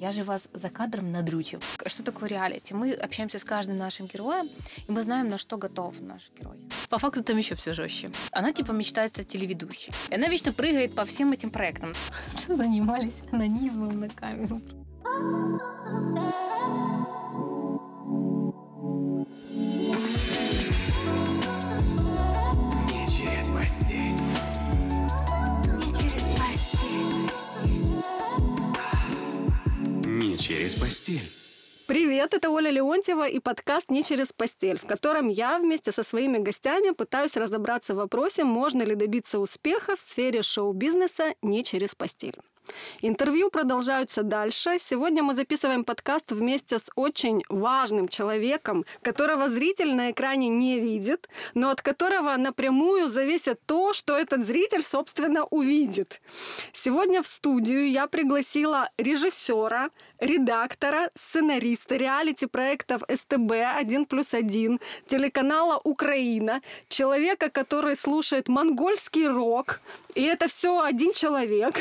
Я же вас за кадром надрючу. Что такое реалити? Мы общаемся с каждым нашим героем, и мы знаем, на что готов наш герой. По факту там еще все жестче. Она типа мечтает стать телеведущей. И она вечно прыгает по всем этим проектам. Занимались анонизмом на камеру. Привет, это Оля Леонтьева и подкаст «Не через постель», в котором я вместе со своими гостями пытаюсь разобраться в вопросе, можно ли добиться успеха в сфере шоу-бизнеса не через постель. Интервью продолжаются дальше. Сегодня мы записываем подкаст вместе с очень важным человеком, которого зритель на экране не видит, но от которого напрямую зависит то, что этот зритель, собственно, увидит. Сегодня в студию я пригласила режиссера, редактора, сценариста реалити-проектов СТБ «1 плюс 1», телеканала «Украина», человека, который слушает монгольский рок, и это все один человек,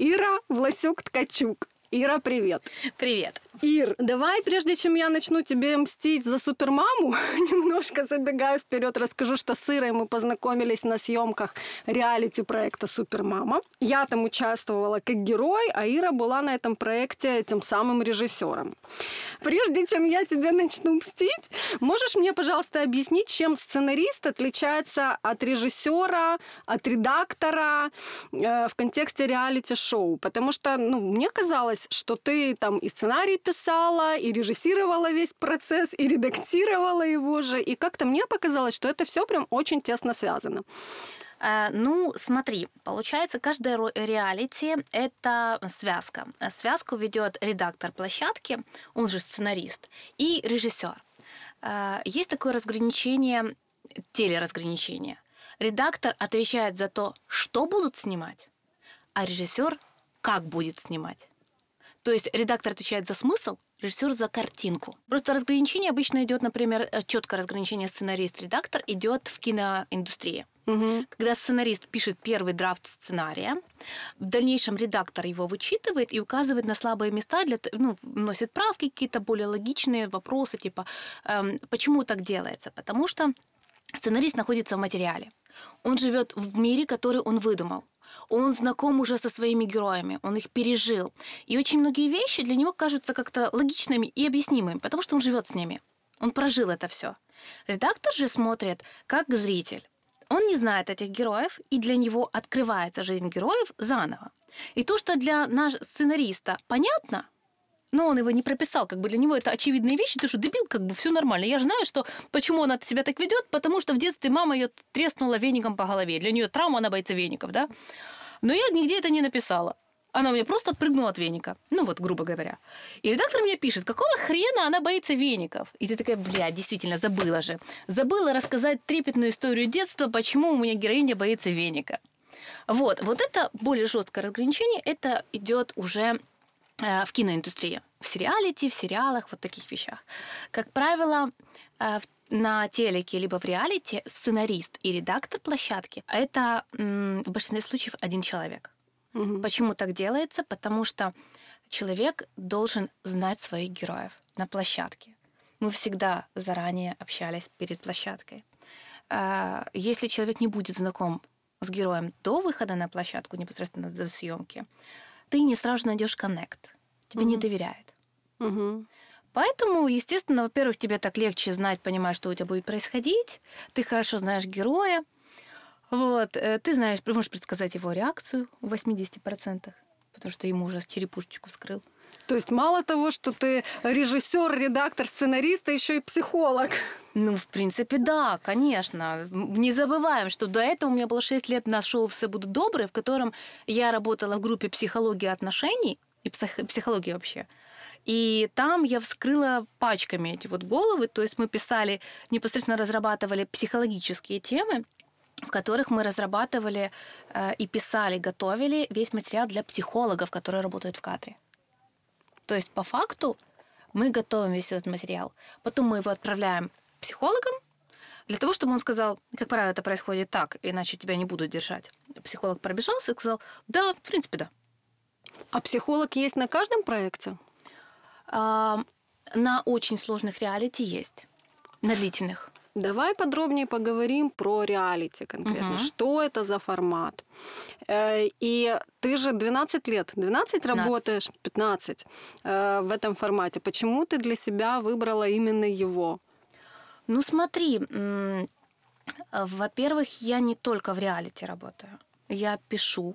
Ира Власюк-Ткачук. Ира, привет. Привет. Ир, давай, прежде чем я начну тебе мстить за супермаму, немножко забегаю вперед, расскажу, что с Ирой мы познакомились на съемках реалити-проекта «Супермама». Я там участвовала как герой, а Ира была на этом проекте тем самым режиссером. Прежде чем я тебе начну мстить, можешь мне, пожалуйста, объяснить, чем сценарист отличается от режиссера, от редактора э, в контексте реалити-шоу? Потому что, ну, мне казалось, что ты там и сценарий писала, и режиссировала весь процесс, и редактировала его же. И как-то мне показалось, что это все прям очень тесно связано. Э, Ну, смотри, получается, каждое реалити – это связка. Связку ведет редактор площадки, он же сценарист, и режиссер. Э, Есть такое разграничение, телеразграничение. Редактор отвечает за то, что будут снимать, а режиссер – как будет снимать. То есть редактор отвечает за смысл, режиссер за картинку. Просто разграничение обычно идет, например, четкое разграничение сценарист-редактор идет в киноиндустрии. Когда сценарист пишет первый драфт сценария, в дальнейшем редактор его вычитывает и указывает на слабые места, для, ну, вносит правки, какие-то более логичные вопросы, типа, эм, почему так делается? Потому что сценарист находится в материале. Он живет в мире, который он выдумал. Он знаком уже со своими героями, он их пережил. И очень многие вещи для него кажутся как-то логичными и объяснимыми, потому что он живет с ними. Он прожил это все. Редактор же смотрит как зритель. Он не знает этих героев, и для него открывается жизнь героев заново. И то, что для нашего сценариста понятно, но он его не прописал, как бы для него это очевидные вещи, ты что, дебил, как бы все нормально. Я же знаю, что почему она себя так ведет, потому что в детстве мама ее треснула веником по голове. Для нее травма, она боится веников, да? Но я нигде это не написала. Она у меня просто отпрыгнула от веника. Ну вот, грубо говоря. И редактор мне пишет, какого хрена она боится веников? И ты такая, бля, действительно, забыла же. Забыла рассказать трепетную историю детства, почему у меня героиня боится веника. Вот, вот это более жесткое разграничение, это идет уже в киноиндустрии, в сериалити, в сериалах, вот таких вещах. Как правило, э, на телеке либо в реалити сценарист и редактор площадки – это в большинстве случаев один человек. Почему так делается? Потому что человек должен знать своих героев на площадке. Мы всегда заранее общались перед площадкой. А, Если человек не будет знаком с героем до выхода на площадку, непосредственно до съемки, ты не сразу найдешь коннект. Тебе не доверяют. Мгм. Поэтому, естественно, во-первых, тебе так легче знать, понимать, что у тебя будет происходить. Ты хорошо знаешь героя. Вот, э, ты знаешь, можешь предсказать его реакцию в 80%, потому что ему уже черепушечку вскрыл. То есть мало того, что ты режиссер, редактор, сценарист, а еще и психолог. Ну, в принципе, да, конечно. Не забываем, что до этого у меня было 6 лет на шоу «Все будут добрые», в котором я работала в группе психологии отношений и псих- психологии вообще. И там я вскрыла пачками эти вот головы, то есть мы писали, непосредственно разрабатывали психологические темы, в которых мы разрабатывали э, и писали, готовили весь материал для психологов, которые работают в кадре. То есть по факту мы готовим весь этот материал, потом мы его отправляем психологам, для того, чтобы он сказал, как правило, это происходит так, иначе тебя не будут держать. Психолог пробежался и сказал, да, в принципе, да. А психолог есть на каждом проекте? А, на очень сложных реалити есть. На длительных. Давай подробнее поговорим про реалити конкретно. Мгм. Что это за формат? Э, И ты же 12 лет, 12 работаешь, 15 э, в этом формате. Почему ты для себя выбрала именно его? Ну смотри, во-первых, я не только в реалити работаю. Я пишу.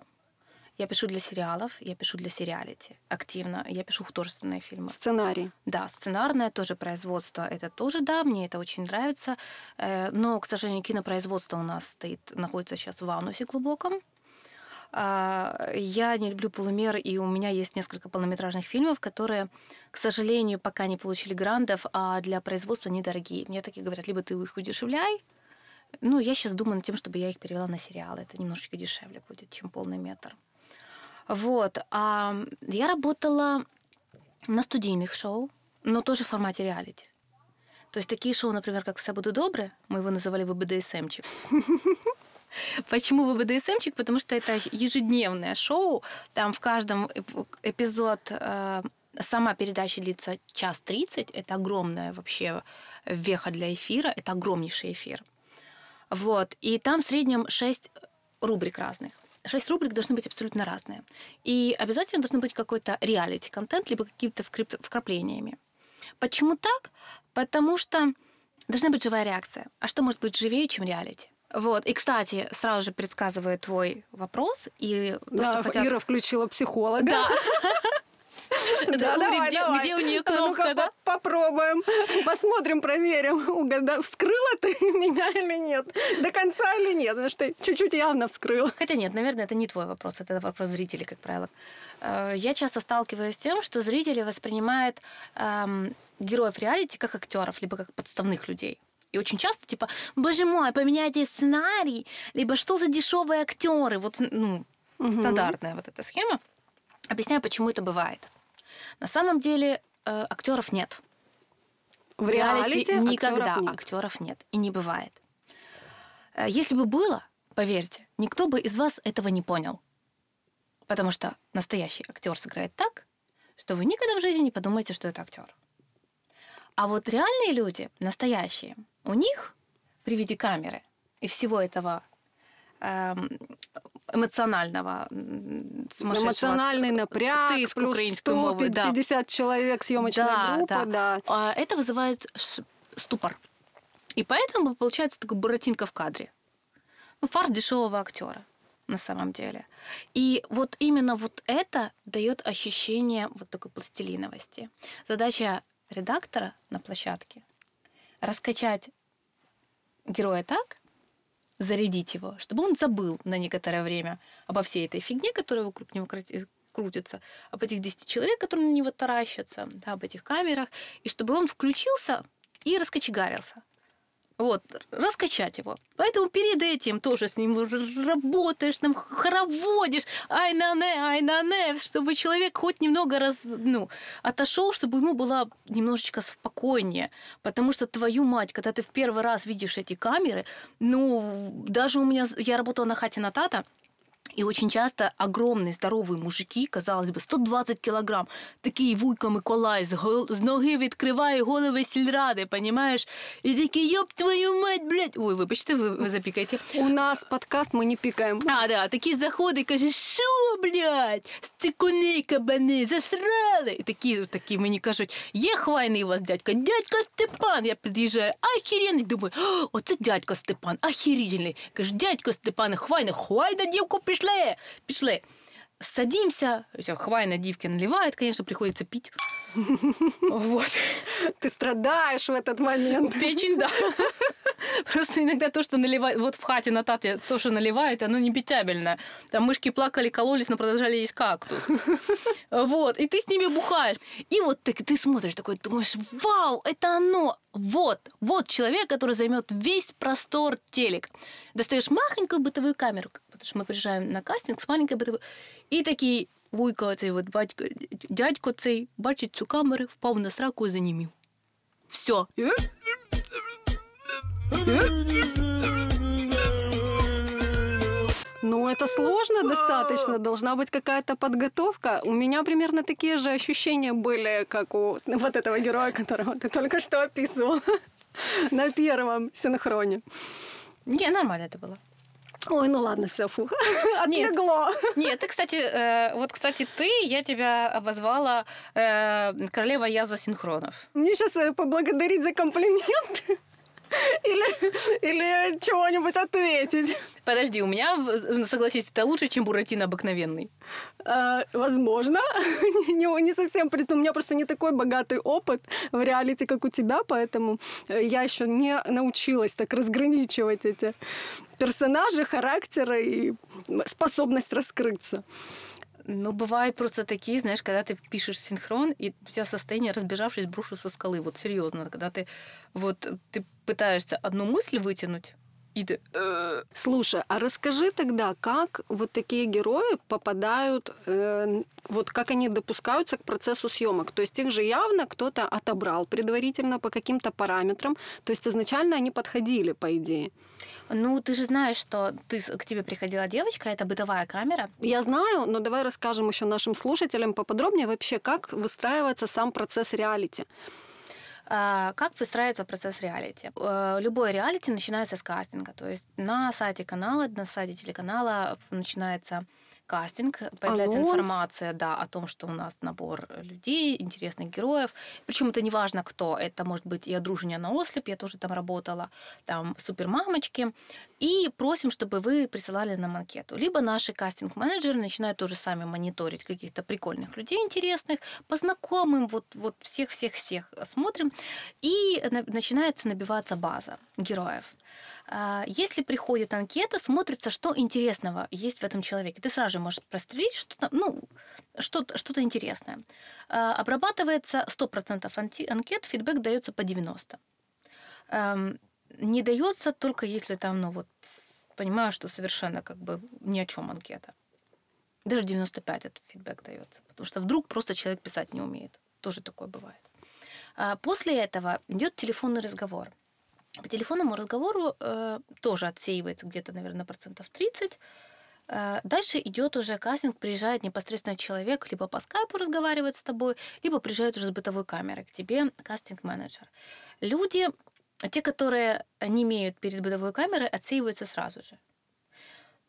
Я пишу для сериалов, я пишу для сериалити активно. Я пишу художественные фильмы. Сценарий. Да, сценарное тоже производство. Это тоже, да, мне это очень нравится. Э, Но, к сожалению, кинопроизводство у нас стоит, находится сейчас в анусе глубоком. А, Я не люблю полумер, и у меня есть несколько полнометражных фильмов, которые, к сожалению, пока не получили грантов, а для производства недорогие. Мне такие говорят, либо ты их удешевляй, ну, я сейчас думаю над тем, чтобы я их перевела на сериалы. Это немножечко дешевле будет, чем полный метр. Вот. А я работала на студийных шоу, но тоже в формате реалити. То есть такие шоу, например, как «Все буду добры», мы его называли ВБДСМчик. Почему ВБДСМчик? Потому что это ежедневное шоу. Там в каждом эп- эпизод э, сама передача длится час тридцать. Это огромная вообще веха для эфира. Это огромнейший эфир. Вот. И там в среднем 6 рубрик разных. Шесть рубрик должны быть абсолютно разные. И обязательно должен быть какой-то реалити-контент, либо какими-то вкреп- вкраплениями. Почему так? Потому что должна быть живая реакция. А что может быть живее, чем реалити? Вот. И, кстати, сразу же предсказываю твой вопрос. И то, Да, что хотят- Ира включила психолога. Да. Да, Да, давай, где- давай. где у неё А кнопка, да? по- Попробуем. Посмотрим, проверим. Угада... Вскрыла ты меня или нет? До конца или нет? Потому что чуть-чуть явно вскрыла. Хотя нет, наверное, это не твой вопрос, это вопрос зрителей, как правило. Э, Я часто сталкиваюсь с тем, что зрители воспринимают эм, героев реалити как актеров, либо как подставных людей. И очень часто, типа, боже мой, поменяйте сценарий, либо что за дешевые актеры. Вот, ну, стандартная вот эта схема. Объясняю, почему это бывает. На самом деле э, актеров нет. В реалити никогда актеров нет. актеров нет и не бывает. Э, Если бы было, поверьте, никто бы из вас этого не понял. Потому что настоящий актер сыграет так, что вы никогда в жизни не подумаете, что это актер. А вот реальные люди, настоящие, у них при виде камеры и всего этого эм, эмоционального, Эмоциональный напряг, Тиск плюс українською мовою, да. 150 человек съемочная Да, группа, да. да. А это вызывает ступор. И поэтому получается такой буратинка в кадре. Ну, фарс дешевого актера на самом деле. И вот именно вот это дает ощущение вот такой пластилиновости. Задача редактора на площадке раскачать героя так, зарядить его, чтобы он забыл на некоторое время обо всей этой фигне, которая вокруг него крути- крутится, об этих 10 человек, которые на него таращатся, да, об этих камерах, и чтобы он включился и раскочегарился. Вот, раскачать его. Поэтому перед этим тоже с ним работаешь, там хороводишь, ай на не, ай на не, чтобы человек хоть немного раз, ну, отошел, чтобы ему было немножечко спокойнее. Потому что твою мать, когда ты в первый раз видишь эти камеры, ну, даже у меня, я работала на хате Натата, и очень часто огромные здоровые мужики, казалось бы, 120 килограмм, такий Вуйко Миколай з, гол- з ноги відкриває голови сільради, понимаешь? І такий, ёб твою мать, блядь. Ой, вибачте, ви, ви запікаєте. У нас подкаст, мы не пикаем. А, да, такі заходи, каже, що, блядь, стикуни, кабани, засрали. І такі, такі мені кажуть, є хвайний у вас дядько, дядько Степан. Я під'їжджаю, ахіренний, думаю, «О, оце дядько Степан, ахірительний. Каже, дядько Степан, хвайна, хвайна, дівку, пішли, пішли. Садимся, всё, хвайна дівки наливает, конечно, приходится пить. Вот. Ты страдаешь в этот момент. Печень, да. Просто иногда то, что наливают, вот в хате на тате то, что наливают, оно не питабельное. Там мышки плакали, кололись, но продолжали есть кактус. Вот, и ты с ними бухаешь. И вот ты, ты смотришь такой, думаешь, вау, это оно. Вот, вот человек, который займет весь простор телек. Достаешь махонькую бытовую камеру, потому что мы приезжаем на кастинг с маленькой бытовой, і такий вуйко, цей от батько, дядько цей, бачить цю камеру, впав на сраку і занімів. Все. Ну, это сложно достаточно, должна быть какая-то подготовка. У меня примерно такие же ощущения были, как у вот этого героя, которого ты только что описывал на первом синхроне. Не, нормально это было. Ой, ну ладно, все. Нет. Отлегло. Нет, ты, кстати, э, вот, кстати, ты, я тебя обозвала э, королева язва синхронов. Мне сейчас поблагодарить за комплимент или, или чего-нибудь ответить. Подожди, у меня, ну, согласись, это лучше, чем буратино обыкновенный. А, возможно. не, не совсем. У меня просто не такой богатый опыт в реалити, как у тебя, поэтому э, я еще не научилась так разграничивать эти персонажи, характеры и способность раскрыться. Ну, бывают просто такие, знаешь, когда ты пишешь синхрон, и у тебя состояние, разбежавшись, брошу со скалы. Вот серьезно, когда ты вот ты пытаешься одну мысль вытянуть, и ты... э, Слушай, а расскажи тогда, как вот такие герои попадают, э, вот как они допускаются к процессу съемок? То есть их же явно кто-то отобрал предварительно по каким-то параметрам, то есть изначально они подходили, по идее. Ну, ты же знаешь, что ты, к тебе приходила девочка, это бытовая камера. Я знаю, но давай расскажем еще нашим слушателям поподробнее вообще, как выстраивается сам процесс реалити. А, Как выстраивается процесс реалити? Э, Любой реалити начинается с кастинга. То есть на сайте канала, на сайте телеканала начинается кастинг, появляется Анонс. информация да, о том, что у нас набор людей, интересных героев. Причем это не важно кто. Это может быть и одружение на ослеп, я тоже там работала, там супермамочки. И просим, чтобы вы присылали нам анкету. Либо наши кастинг-менеджеры начинают тоже сами мониторить каких-то прикольных людей интересных, по знакомым, вот, вот всех-всех-всех смотрим. И на- начинается набиваться база героев. А, Если приходит анкета, смотрится, что интересного есть в этом человеке. Ты сразу же можешь прострелить что-то, ну, что-то, что-то интересное. А, Обрабатывается 100% анти- анкет, фидбэк дается по 90%. Не дается только если там, ну вот, понимаю, что совершенно как бы ни о чем анкета. Даже 95 этот фидбэк дается. Потому что вдруг просто человек писать не умеет. Тоже такое бывает. А После этого идет телефонный разговор. По телефонному разговору э, тоже отсеивается где-то, наверное, процентов 30. Э, дальше идет уже кастинг, приезжает непосредственно человек, либо по скайпу разговаривает с тобой, либо приезжает уже с бытовой камерой к тебе кастинг-менеджер. Люди, те, которые не имеют перед бытовой камерой, отсеиваются сразу же.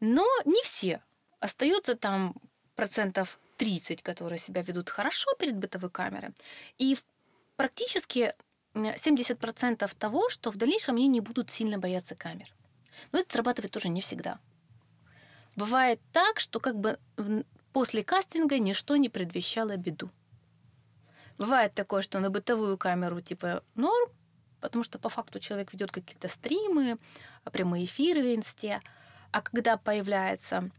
Но не все. Остается там процентов 30, которые себя ведут хорошо перед бытовой камерой. И практически м, 70% того, что в дальнейшем они не будут сильно бояться камер. Но это срабатывает тоже не всегда. Бывает так, что как бы после кастинга ничто не предвещало беду. Бывает такое, что на бытовую камеру типа норм, потому что по факту человек ведет какие-то стримы, прямые эфиры в инсте, а когда появляется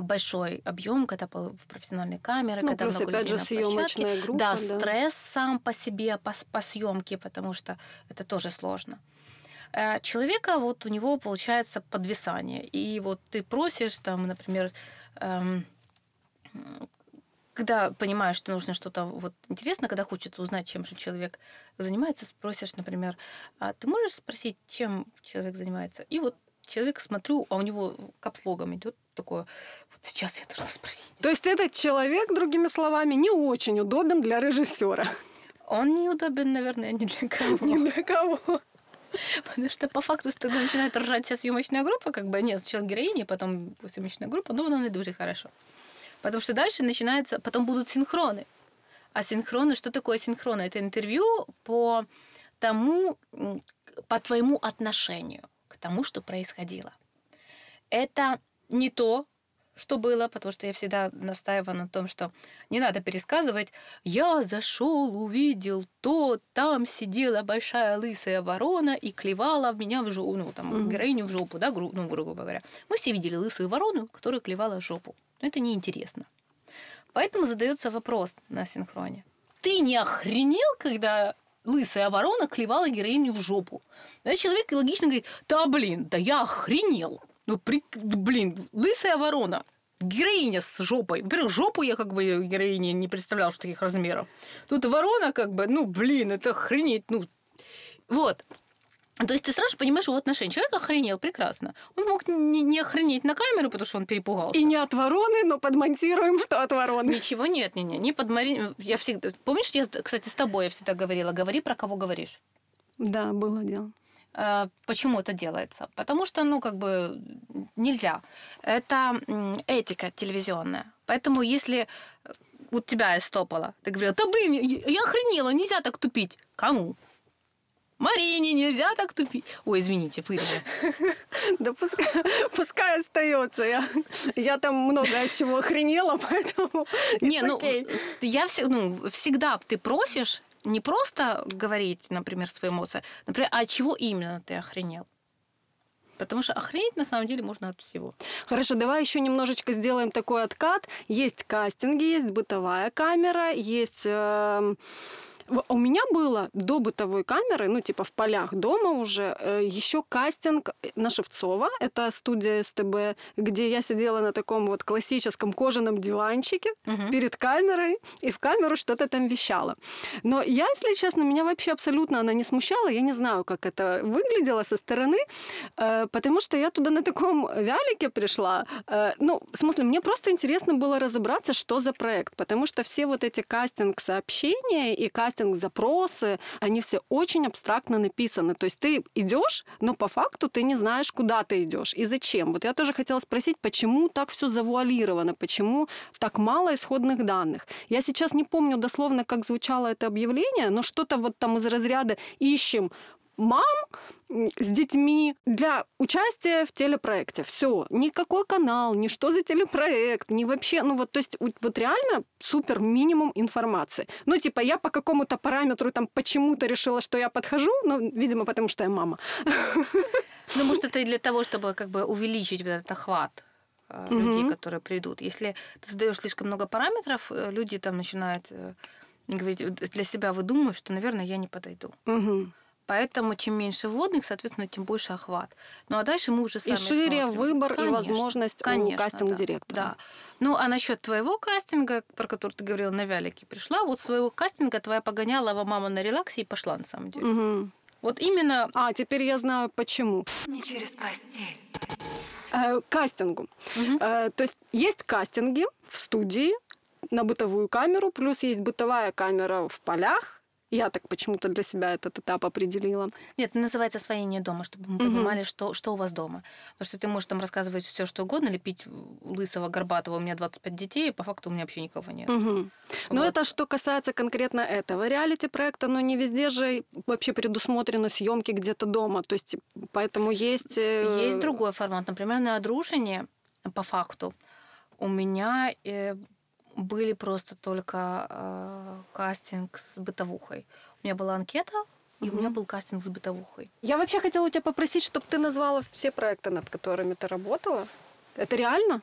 большой объем, когда профессиональной камеры, Ну, когда плюс, много опять людей же, на площадке. группа. Да, стресс сам по себе, по, по съемке, потому что это тоже сложно. Э, Человека, вот у него получается подвисание. И вот ты просишь, там, например, эм, когда понимаешь, что нужно что-то вот интересно, когда хочется узнать, чем же человек занимается, спросишь, например, а ты можешь спросить, чем человек занимается? И вот человек, смотрю, а у него капслогом идет такое, вот сейчас я должна спросить. То есть этот человек, другими словами, не очень удобен для режиссера. Он неудобен, наверное, ни для кого. Ни для кого. Потому что по факту тогда начинает ржать вся съемочная группа, как бы нет, сначала героиня, потом съемочная группа, но воно не дуже хорошо. Потому что дальше начинается, потом будут синхроны. А синхроны, что такое синхроны? Это интервью по тому, по твоему отношению к тому, что происходило. Это не то, что было, потому что я всегда настаиваю на том, что не надо пересказывать. Я зашел, увидел то, там сидела большая лысая ворона и клевала в меня в жопу, ну, там, Мгм. героиню в жопу, да, гру- ну, грубо говоря. Мы все видели лысую ворону, которая клевала в жопу. Но это неинтересно. Поэтому задается вопрос на синхроне. Ты не охренел, когда лысая ворона клевала героиню в жопу? Да, человек логично говорит, да блин, да я охренел. Ну, при... блин, лысая ворона, героиня с жопой. Во-первых, жопу я как бы героине не представлял, что таких размеров. Тут ворона как бы, ну, блин, это охренеть, ну. Вот. То есть ты сразу понимаешь его отношение. Человек охренел, прекрасно. Он мог не, не охренеть на камеру, потому что он перепугался. И не от вороны, но подмонтируем, что от вороны. Ничего нет, не, не, не под Мари- Я всегда... Помнишь, я, кстати, с тобой я всегда говорила, говори про кого говоришь. Да, было дело. А, Почему это делается? Потому что, ну, как бы нельзя. Это этика телевизионная. Поэтому если э, у тебя истопало, ты говорила, да блин, я охренела, нельзя так тупить. Кому? Марине нельзя так тупить. Ой, извините, вырежу. Да пускай, пускай остается. Я, я там много от чего охренела, поэтому Не, ну, я все, ну, всегда ты просишь не просто говорить, например, свои эмоции, например, а чего именно ты охренел? Потому что охренеть на самом деле можно от всего. Хорошо, давай еще немножечко сделаем такой откат. Есть кастинги, есть бытовая камера, есть... в- У меня было до бытовой камеры, ну, типа в полях дома уже, еще кастинг на Шевцова, это студия СТБ, где я сидела на таком вот классическом кожаном диванчике Мгм. перед камерой и в камеру что-то там вещала. Но я, если честно, меня вообще абсолютно она не смущала. Я не знаю, как это выглядело со стороны, э, потому что я туда на таком вялике пришла. Э, Ну, в смысле, мне просто интересно было разобраться, что за проект, потому что все вот эти кастинг-сообщения и кастинг-запросы, они все очень абстрактно написаны. То есть ты идешь, но по факту ты не знаешь, куда ты идешь и зачем. Вот я тоже хотела спросить, почему так все завуалировано, почему так мало исходных данных. Я сейчас не помню дословно, как звучало это объявление, но что-то вот там из разряда «ищем мам с детьми для участия в телепроекте. Все. Никакой канал, ни что за телепроект, ни вообще, ну вот, то есть вот реально супер минимум информации. Ну, типа, я по какому-то параметру там почему-то решила, что я подхожу, ну, видимо, потому что я мама. Ну, может, это и для того, чтобы как бы увеличить вот этот охват э, людей, которые придут. Если ты задаешь слишком много параметров, э, люди там начинают э, говорить, для себя выдумывают, что, наверное, я не подойду. Мгм. Поэтому чем меньше вводных, соответственно, тем больше охват. Ну а дальше мы уже И сами шире смотрим. выбор и Конечно, возможность у конечно, кастинг-директора. Да. Ну а насчет твоего кастинга, про который ты говорила на вялике, пришла, вот своего кастинга твоя погонялова мама на релаксе и пошла на самом деле. Мгм. Вот именно А, теперь я знаю, почему. Не через постель. Э, кастингу. Мгм. Э, то есть есть кастинги в студии на бытовую камеру, плюс есть бытовая камера в полях. Я так почему-то для себя этот этап определила. Нет, это называется освоение дома, чтобы мы Мгм. понимали, что, что у вас дома. Потому что ты можешь там рассказывать все, что угодно, лепить лысого, горбатого, у меня 25 детей, и по факту у меня вообще никого нет. Но Вот. это что касается конкретно этого реалити-проекта, но не везде же вообще предусмотрены съемки где-то дома. То есть поэтому есть... э, Есть другой формат. Например, на одружении, по факту, у меня э, были просто только э, кастинг с бытовухой. У меня была анкета, и у меня был кастинг с бытовухой. Я вообще хотела у тебя попросить, чтобы ты назвала все проекты, над которыми ты работала. Это реально?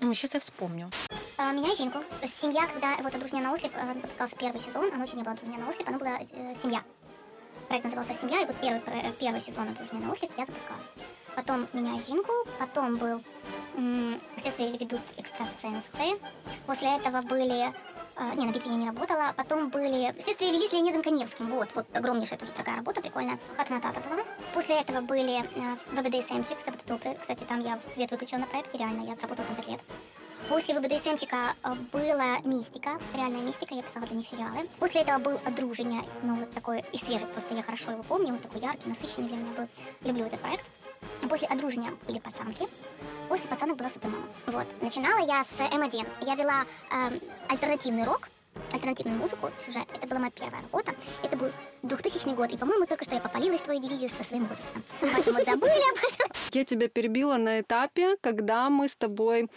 Сейчас я вспомню. А, Меня и Жинку. Семья, когда вот «Одружение на ослеп» э, запускался первый сезон, оно еще не было «Одружение на ослеп», оно было э, «Семья». Проект назывался «Семья», и вот первый, э, первый сезон «Одружение на ослеп» я запускала. Потом «Меня Жинку», потом был м, «Следствие ведут экстрасенсы». После этого были... э, Не, на битве я не работала. Потом были... Следствие вели с Леонидом Коневским. Вот, вот огромнейшая тоже такая работа, прикольная. Хата Натата была. После этого были э, ВБДСМчик, Сабототопры. Кстати, там я свет выключила на проекте, реально, я отработала там 5 лет. После ВБДСМчика э, была мистика, реальная мистика, я писала для них сериалы. После этого был «Одружение», ну вот такой и свежий, просто я хорошо его помню, он такой яркий, насыщенный для меня был. Люблю этот проект. После «Одружения» были «Пацанки», после «Пацанок» была «Супермама». Вот. Начинала я с М1. Я вела эм, альтернативный рок, альтернативную музыку, сюжет. Это была моя первая работа. Это был 2000 год. И, по-моему, только что я попалилась в твою дивизию со своим возрастом. Поэтому забыли об этом. Я тебя перебила на этапе, когда мы с тобой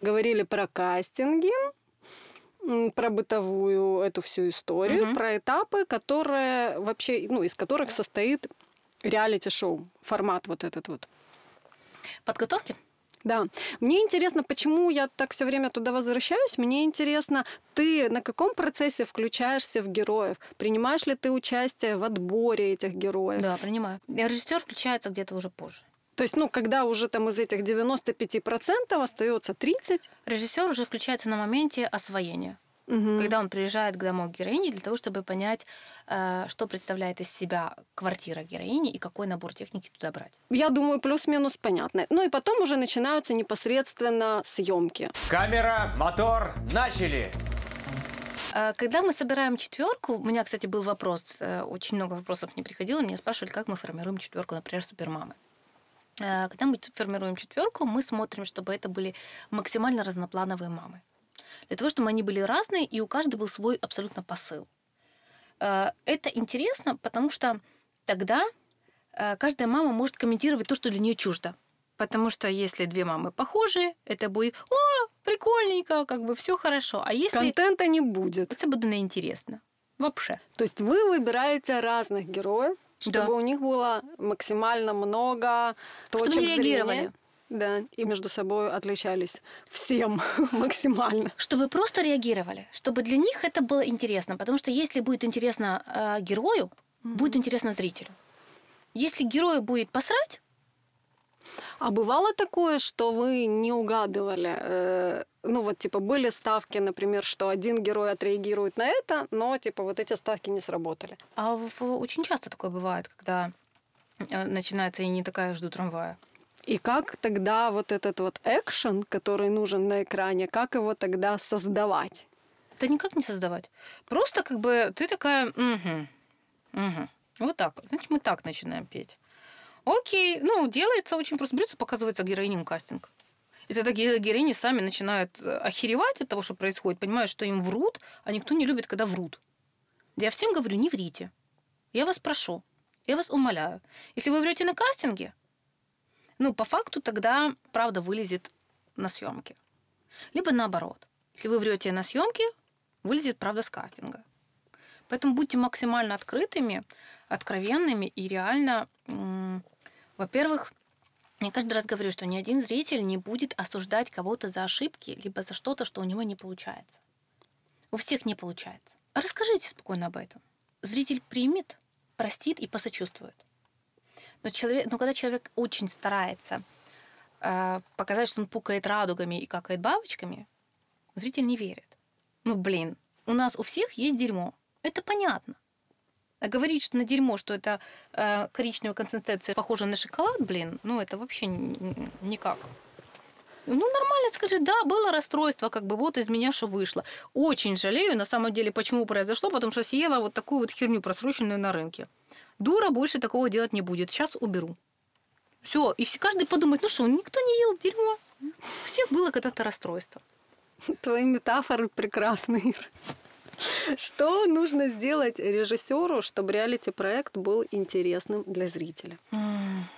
говорили про кастинги, про бытовую эту всю историю, Мгм. про этапы, которые вообще, ну, из которых состоит реалити-шоу, формат вот этот вот. Подготовки? Да. Мне интересно, почему я так все время туда возвращаюсь. Мне интересно, ты на каком процессе включаешься в героев? Принимаешь ли ты участие в отборе этих героев? Да, принимаю. Режиссер включается где-то уже позже. То есть, ну, когда уже там из этих 95% остается 30%, Режиссер уже включается на моменте освоения. Мгм. когда он приезжает к дому героини для того, чтобы понять, э, что представляет из себя квартира героини и какой набор техники туда брать. Я думаю, плюс-минус понятно. Ну и потом уже начинаются непосредственно съемки. Камера, мотор, начали! Э, Когда мы собираем четверку, у меня, кстати, был вопрос, э, очень много вопросов не приходило, меня спрашивали, как мы формируем четверку, например, супермамы. Когда мы формируем четверку, мы смотрим, чтобы это были максимально разноплановые мамы. Для того, чтобы они были разные, и у каждой был свой абсолютно посыл. Э, Это интересно, потому что тогда э, каждая мама может комментировать то, что для нее чуждо. Потому что если две мамы похожие, это будет «О, прикольненько, как бы все хорошо». А если Контента не будет. это буде неинтересно. Вообще. То есть вы выбираете разных героев, чтобы Да. у них было максимально много точек Чтобы они реагировали. зрения. Да, и между собой отличались всем максимально. Чтобы просто реагировали. Чтобы для них это было интересно. Потому что если будет интересно э, герою, будет интересно зрителю. Если герою будет посрать, А бывало такое, что вы не угадывали? э, ну вот типа были ставки, например, что один герой отреагирует на это, но типа вот эти ставки не сработали. а в- очень часто такое бывает, когда э, начинается и не такая жду трамвая. И как тогда вот этот вот экшен, который нужен на экране, как его тогда создавать? Это никак не создавать. Просто как бы ты такая, угу, угу. Вот так. Значит, мы так начинаем петь. Окей, ну, делается очень просто. Берется, показывается героиням кастинг. И тогда ге- героини сами начинают э, охеревать от того, что происходит, понимают, что им врут, а никто не любит, когда врут. Я всем говорю, не врите. Я вас прошу, я вас умоляю. Если вы врете на кастинге, ну, по факту тогда правда вылезет на съемке. Либо наоборот. Если вы врете на съемке, вылезет правда с кастинга. Поэтому будьте максимально открытыми, откровенными и реально, во-первых, я каждый раз говорю, что ни один зритель не будет осуждать кого-то за ошибки, либо за что-то, что у него не получается. У всех не получается. Расскажите спокойно об этом. Зритель примет, простит и посочувствует. Но, человек, но когда человек очень старается э, показать, что он пукает радугами и какает бабочками, зритель не верит. Ну, блин, у нас у всех есть дерьмо. Это понятно. А говорить, что на дерьмо, что это э, коричневая консистенция похожа на шоколад, блин, ну это вообще никак. Ну, нормально скажи, да, было расстройство, как бы вот из меня что вышло. Очень жалею, на самом деле, почему произошло, потому что съела вот такую вот херню просроченную на рынке. Дура больше такого делать не будет. Сейчас уберу. Все, и все, каждый подумает, ну что, никто не ел дерьмо. У всех было когда-то расстройство. Твои метафоры прекрасны, Ир. Что нужно сделать режиссеру, чтобы реалити-проект был интересным для зрителя?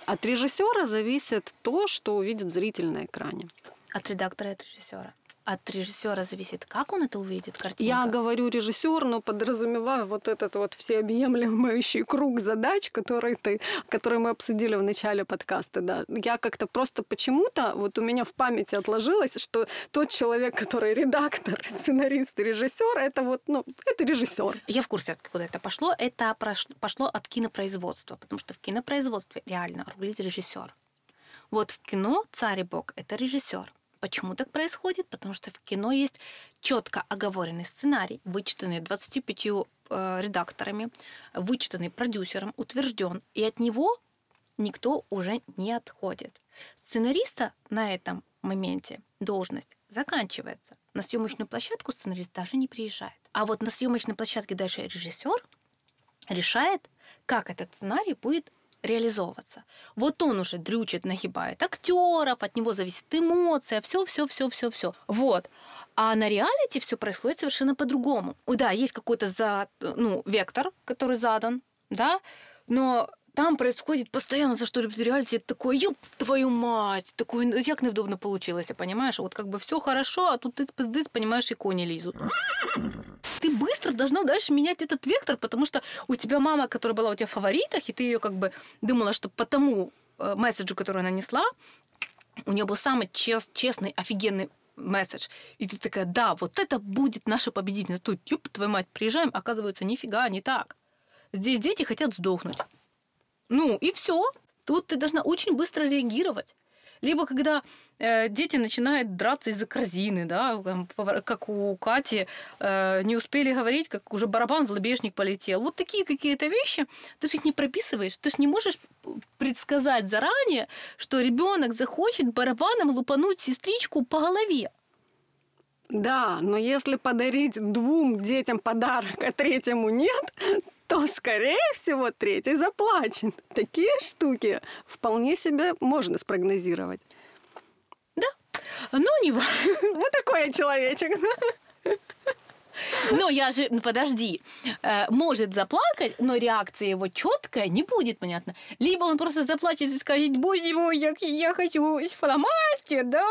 От режиссера зависит то, что увидит зритель на экране. От редактора и от режиссера. От режиссера зависит, как он это увидит, картинка. Я говорю режиссер, но подразумеваю вот этот вот всеобъемлющий круг задач, который ты, которые мы обсудили в начале подкаста. Да. Я как-то просто почему-то, вот у меня в памяти отложилось, что тот человек, который редактор, сценарист режиссер, это вот, ну, это режиссер. Я в курсе, откуда это пошло. Это пошло от кинопроизводства, потому что в кинопроизводстве реально рулит режиссер. Вот в кино царь и бог – это режиссер. Почему так происходит? Потому что в кино есть четко оговоренный сценарий, вычитанный 25 э, редакторами, вычитанный продюсером, утвержден, и от него никто уже не отходит. Сценариста на этом моменте должность заканчивается. На съемочную площадку сценарист даже не приезжает. А вот на съемочной площадке дальше режиссер решает, как этот сценарий будет реализовываться. Вот он уже дрючит, нагибает актеров, от него зависит эмоция, все, все, все, все, все. Вот. А на реалити все происходит совершенно по-другому. Да, есть какой-то за, ну, вектор, который задан, да, но там происходит постоянно за что любит реалити, такое, ёб твою мать, такое, ну, як невдобно получилось, понимаешь? Вот как бы все хорошо, а тут ты пиздец, понимаешь, и кони лезут. Ты быстро должна дальше менять этот вектор, потому что у тебя мама, которая была у тебя в фаворитах, и ты ее как бы думала, что по тому э, месседжу, который она несла, у нее был самый чес- честный, офигенный месседж. И ты такая, да, вот это будет наша победительница. Тут, ёб твою мать, приезжаем, оказывается, нифига, не так. Здесь дети хотят сдохнуть. Ну, и все. Тут ты должна очень быстро реагировать. Либо когда э, дети начинают драться из-за корзины, да, как у Кати, э, не успели говорить, как уже барабан в лобешник полетел. Вот такие какие-то вещи, ты же их не прописываешь, ты же не можешь предсказать заранее, что ребенок захочет барабаном лупануть сестричку по голове. Да, но если подарить двум детям подарок, а третьему нет, то, скорее всего, третий заплачет. Такие штуки вполне себе можно спрогнозировать. Но не ва- Вот такой я человечек. Но я же, ну подожди, Э, может заплакать, но реакция его четкая не будет, понятно. Либо он просто заплачет и скажет, боже мой, як я хочу фломастер, да?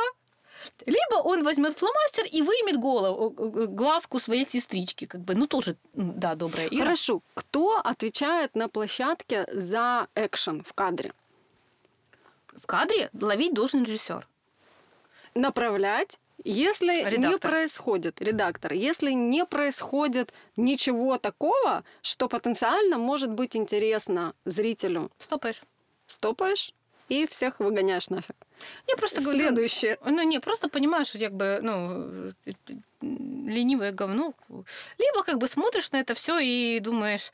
Либо он возьмет фломастер и вымет голову, э, глазку своей сестрички, как бы, ну тоже, да, добрая Ира. Хорошо, кто отвечает на площадке за экшен в кадре? В кадре ловить должен режиссер. Направлять, если не Редактор. происходит, редактор, если не происходит ничего такого, что потенциально может быть интересно зрителю, Стопаешь. стопаешь и всех выгоняешь нафиг. Я просто говорю, Следующее. Ну, не, просто понимаешь, как бы, ну, э, э, ленивое говно. Либо как бы смотришь на это все и думаешь,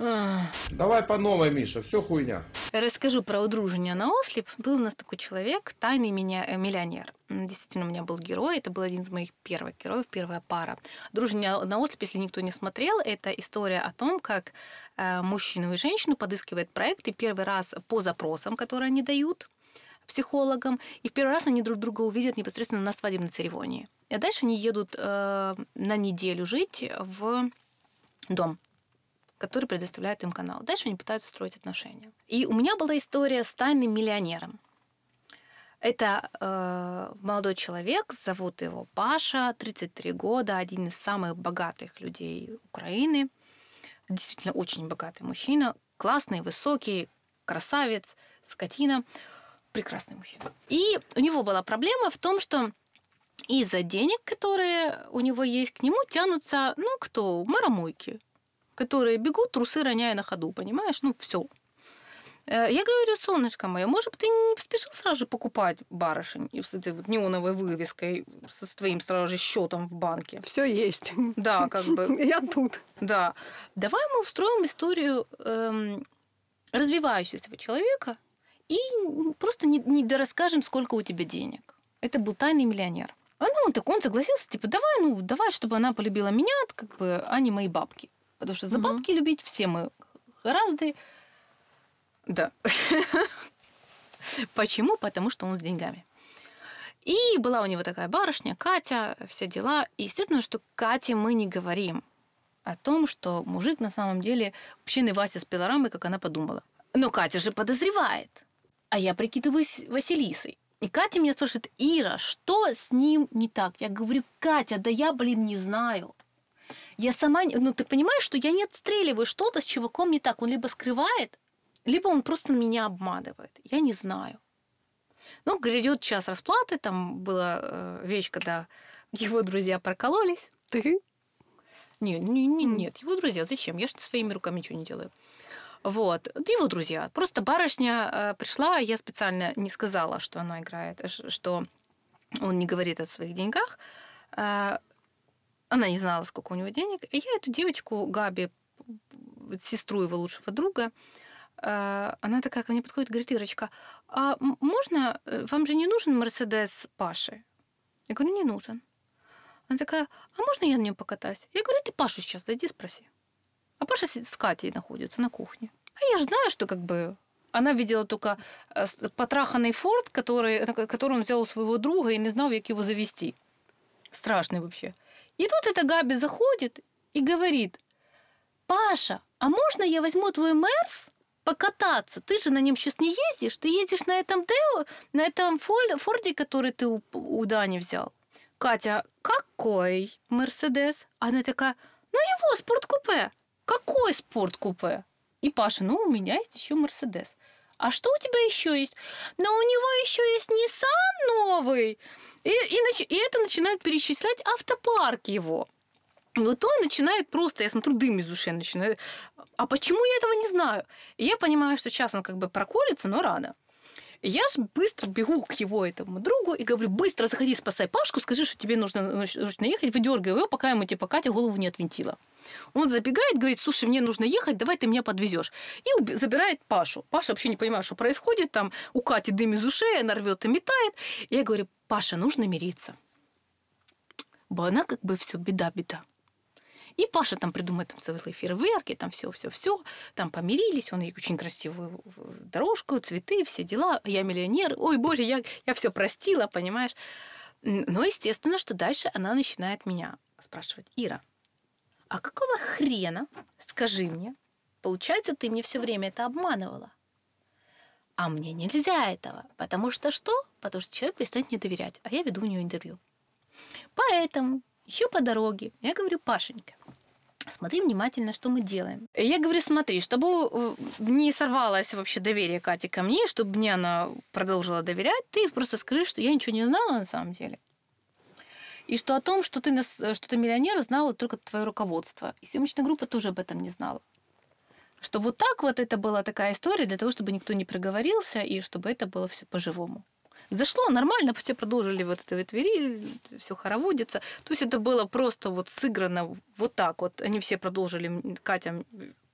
«А, Давай по новой, Миша, все хуйня. Расскажу про удружение на ослеп. Был у нас такой человек, тайный меня, э, миллионер. Действительно, у меня был герой. Это был один из моих первых героев, первая пара. Дружение на ослеп, если никто не смотрел, это история о том, как э, мужчину и женщину подыскивает проект, и первый раз по запросам, которые они дают психологам, и в первый раз они друг друга увидят непосредственно на свадебной церемонии. А дальше они едут э, на неделю жить в дом который предоставляет им канал. Дальше они пытаются строить отношения. И у меня была история с тайным миллионером. Это э, молодой человек, зовут его Паша, 33 года, один из самых богатых людей Украины. Действительно очень богатый мужчина, классный, высокий, красавец, скотина, прекрасный мужчина. И у него была проблема в том, что из-за денег, которые у него есть, к нему тянутся, ну, кто? Маромойки, которые бегут, трусы роняя на ходу, понимаешь? Ну, все. Я говорю, солнышко мое, может ты не спешил сразу же покупать барышень и с этой вот неоновой вывеской, со твоим сразу же счетом в банке? Все есть. Да, как бы, Я тут. да. Давай мы устроим историю эм, развивающегося человека и просто не, не дорасскажем, сколько у тебя денег. Это был тайный миллионер. А ну, так он согласился, типа, давай, ну, давай, чтобы она полюбила меня, как бы, а не мои бабки. Потому что за Мгм. бабки любить все мы гораздо... Да. Почему? Потому что он с деньгами. И была у него такая барышня, Катя, все дела. И естественно, что Кате мы не говорим о том, что мужик на самом деле общинный Вася с пилорамой, как она подумала. Но Катя же подозревает. А я прикидываюсь Василисой. И Катя меня спрашивает, Ира, что с ним не так? Я говорю, Катя, да я, блин, не знаю. Я сама... Ну, ты понимаешь, что я не отстреливаю что-то с чуваком не так. Он либо скрывает, либо он просто меня обманывает. Я не знаю. Ну, грядет час расплаты. Там была э, вещь, когда его друзья прокололись. Ты? Не, не, не, нет, его друзья, зачем? Я же своими руками ничего не делаю. Вот, его друзья. Просто барышня э, пришла, я специально не сказала, что она играет, э, что он не говорит о своих деньгах. Э, она не знала, сколько у него денег. И я эту девочку, Габи, сестру его лучшего друга, она такая ко мне подходит, говорит, Ирочка, а можно, вам же не нужен Мерседес Паши? Я говорю, не нужен. Она такая, а можно я на нем покатаюсь? Я говорю, ты Пашу сейчас зайди спроси. А Паша с Катей находится на кухне. А я же знаю, что как бы она видела только э, потраханный форт, который, ко- который он взял у своего друга и не знал, как его завести. Страшный вообще. И тут эта Габи заходит и говорит, Паша, а можно я возьму твой Мерс покататься? Ты же на нем сейчас не ездишь, ты ездишь на этом Део, на этом Форде, который ты у Дани взял. Катя, какой Мерседес? Она такая, ну его спорткупе. Какой спорткупе? И Паша, ну у меня есть еще Мерседес. А что у тебя еще есть? Но у него еще есть Nissan новый. И, и, и это начинает перечислять автопарк его. И вот он начинает просто, я смотрю, дым из ушей начинает. А почему я этого не знаю? И я понимаю, что сейчас он как бы проколется, но рано. Я ж быстро бегу к его этому другу и говорю, быстро заходи, спасай Пашку, скажи, что тебе нужно ну, срочно ехать, выдергивай его, пока ему типа Катя голову не отвинтила. Он забегает, говорит, слушай, мне нужно ехать, давай ты меня подвезешь. И забирает Пашу. Паша вообще не понимает, что происходит, там у Кати дым из ушей, она рвет и метает. Я говорю, Паша, нужно мириться. Бо она как бы все, беда-беда. И Паша там придумает там целые фейерверки, там все, все, все, там помирились, он ей очень красивую дорожку, цветы, все дела. Я миллионер, ой, боже, я, я все простила, понимаешь? Но естественно, что дальше она начинает меня спрашивать, Ира, а какого хрена, скажи мне, получается, ты мне все время это обманывала? А мне нельзя этого, потому что что? Потому что человек перестанет мне доверять, а я веду у нее интервью. Поэтому еще по дороге я говорю, Пашенька, смотри внимательно, что мы делаем. Я говорю, смотри, чтобы э, не сорвалось вообще доверие Кати ко мне, чтобы мне она продолжила доверять, ты просто скажи, что я ничего не знала на самом деле. И что о том, что ты, нас, что ты миллионер, знало только твое руководство. И съемочная группа тоже об этом не знала. Что вот так вот это была такая история для того, чтобы никто не проговорился и чтобы это было все по-живому. Зашло нормально, все продолжили вот это в Твери, все хороводится. То есть это было просто вот сыграно вот так вот. Они все продолжили, Катя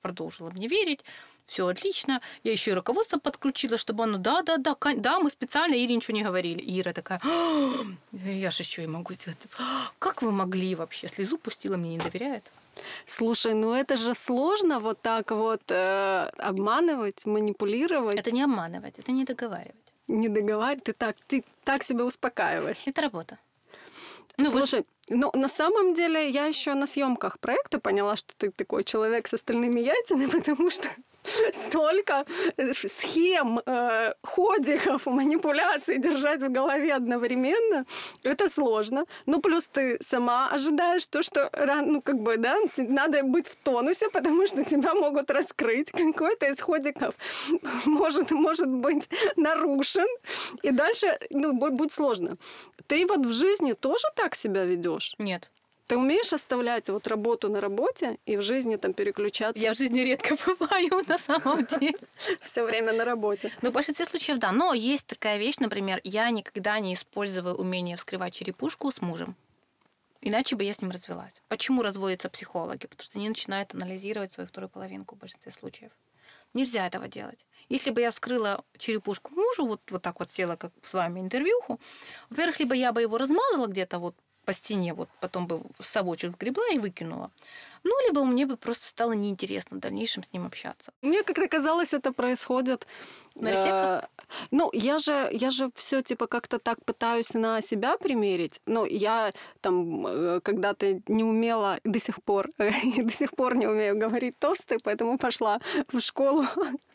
продолжила мне верить, все отлично. Я еще и руководство подключила, чтобы оно, да, да, да, да, мы специально Ире ничего не говорили. Ира такая, «А, я же еще и могу сделать. «А, Как вы могли вообще? Слезу пустила, мне не доверяет. Слушай, ну это же сложно вот так вот э, обманывать, манипулировать, Это не обманывать, это не договаривать. Не договаривать. Ты так, ты так себя успокаиваешь. Это работа. Ну, вы Слушай, ну на самом деле я еще на съемках проекта поняла, что ты такой человек с остальными яйцами, потому что столько схем, э, ходиков, манипуляций держать в голове одновременно, это сложно. Ну, плюс ты сама ожидаешь то, что ну, как бы, да, надо быть в тонусе, потому что тебя могут раскрыть. Какой-то из ходиков может, может быть нарушен. И дальше, ну, бу- будет сложно. Ты вот в жизни тоже так себя ведешь? Нет. Ты умеешь оставлять вот работу на работе и в жизни там переключаться Я в жизни редко бываю на самом деле. все время на работе? Ну, в большинстве случаев, да. Но есть такая вещь, например, я никогда не использую умение вскрывать черепушку с мужем. Иначе бы я с ним развелась. Почему разводятся психологи? Потому что они начинают анализировать свою вторую половинку в большинстве случаев. Нельзя этого делать. Если бы я вскрыла черепушку мужу, вот, вот так вот села, как с вами, интервьюху, во-первых, либо я бы его размазала где-то вот по стене, вот потом бы совочек сгребла и выкинула. Ну, либо мне бы просто стало неинтересно в дальнейшем с ним общаться. Мне как-то казалось, это происходит. На рефлексах? э, Ну, я же, я же все типа как-то так пытаюсь на себя примерить. Но я там э, когда-то не умела до сих пор, до сих пор не умею говорить тосты, поэтому пошла в школу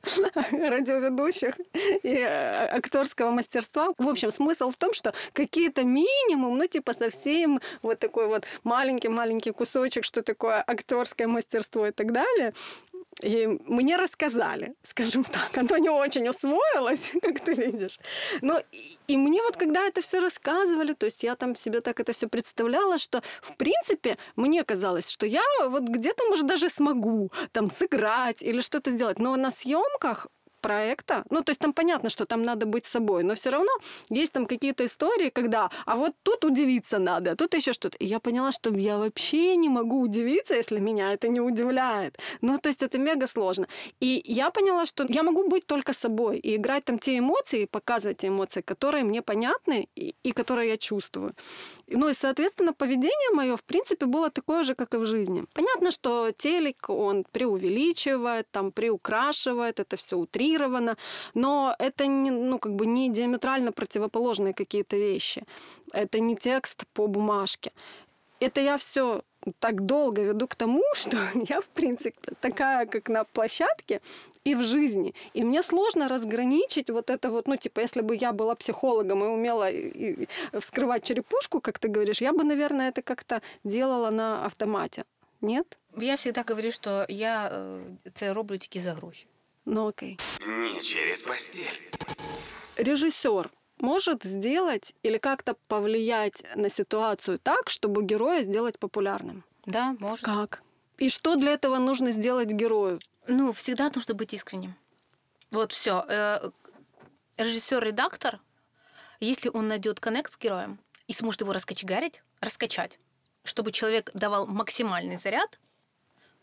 радиоведущих и э, актерского мастерства. В общем, смысл в том, что какие-то минимум, ну, типа совсем вот такой вот маленький-маленький кусочек, что такое актерское мастерство и так далее, и мне рассказали, скажем так, оно не очень усвоилось, как ты видишь. Но и, и мне вот когда это все рассказывали, то есть я там себе так это все представляла, что в принципе мне казалось, что я вот где-то, может, даже смогу там сыграть или что-то сделать. Но на съемках проекта, ну, то есть там понятно, что там надо быть собой, но все равно есть там какие-то истории, когда, а вот тут удивиться надо, а тут еще что-то. И я поняла, что я вообще не могу удивиться, если меня это не удивляет. Ну, то есть это мега сложно. И я поняла, что я могу быть только собой и играть там те эмоции, показывать те эмоции, которые мне понятны и, и которые я чувствую. Ну и, соответственно, поведение мое, в принципе, было такое же, как и в жизни. Понятно, что телек, он преувеличивает, там, приукрашивает, это все утрировано, но это не, ну, как бы не диаметрально противоположные какие-то вещи. Это не текст по бумажке. Это я все так долго веду к тому, что я, в принципе, такая, как на площадке и в жизни. И мне сложно разграничить вот это вот, ну, типа, если бы я была психологом и умела вскрывать черепушку, как ты говоришь, я бы, наверное, это как-то делала на автомате. Нет? Я всегда говорю, що я це роблю тільки за гроші. Ну, окей. Не через постель. Режиссер может сделать или как-то повлиять на ситуацию так, чтобы героя сделать популярным? Да, може. Как? И что для этого нужно сделать герою? Ну, всегда нужно быть искренним. Вот все. режиссер-редактор, если он найдет коннект с героем и сможет его раскочегарить, раскачать, чтобы человек давал максимальный заряд,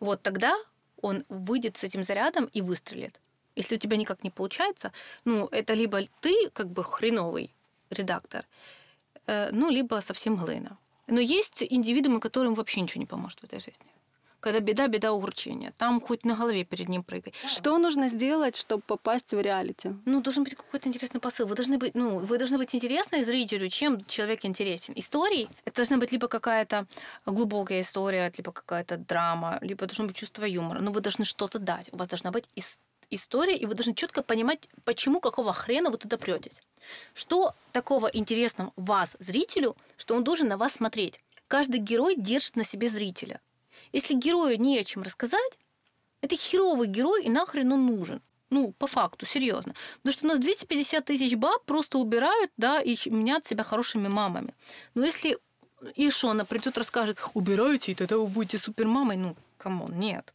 вот тогда он выйдет с этим зарядом и выстрелит. Если у тебя никак не получается, ну, это либо ты как бы хреновый редактор, э, ну, либо совсем глына. Но есть индивидуумы, которым вообще ничего не поможет в этой жизни. Когда беда, беда угорчения. Там хоть на голове перед ним прыгай. Что нужно сделать, чтобы попасть в реалити? Ну, должен быть какой-то интересный посыл. Вы должны быть, ну, вы должны быть интересны зрителю, чем человек интересен. Истории это должна быть либо какая-то глубокая история, либо какая-то драма, либо должно быть чувство юмора. Но вы должны что-то дать. У вас должна быть ис- история, и вы должны четко понимать, почему, какого хрена вы туда претесь. Что такого интересного вас, зрителю, что он должен на вас смотреть. Каждый герой держит на себе зрителя. Если герою не о чем рассказать, это херовый герой, и нахрен он нужен. Ну, по факту, серьезно. Потому что у нас 250 тысяч баб просто убирают, да, и мнят себя хорошими мамами. Но если и что, она придет, расскажет, убирайте, и тогда вы будете супермамой, ну, come on, нет.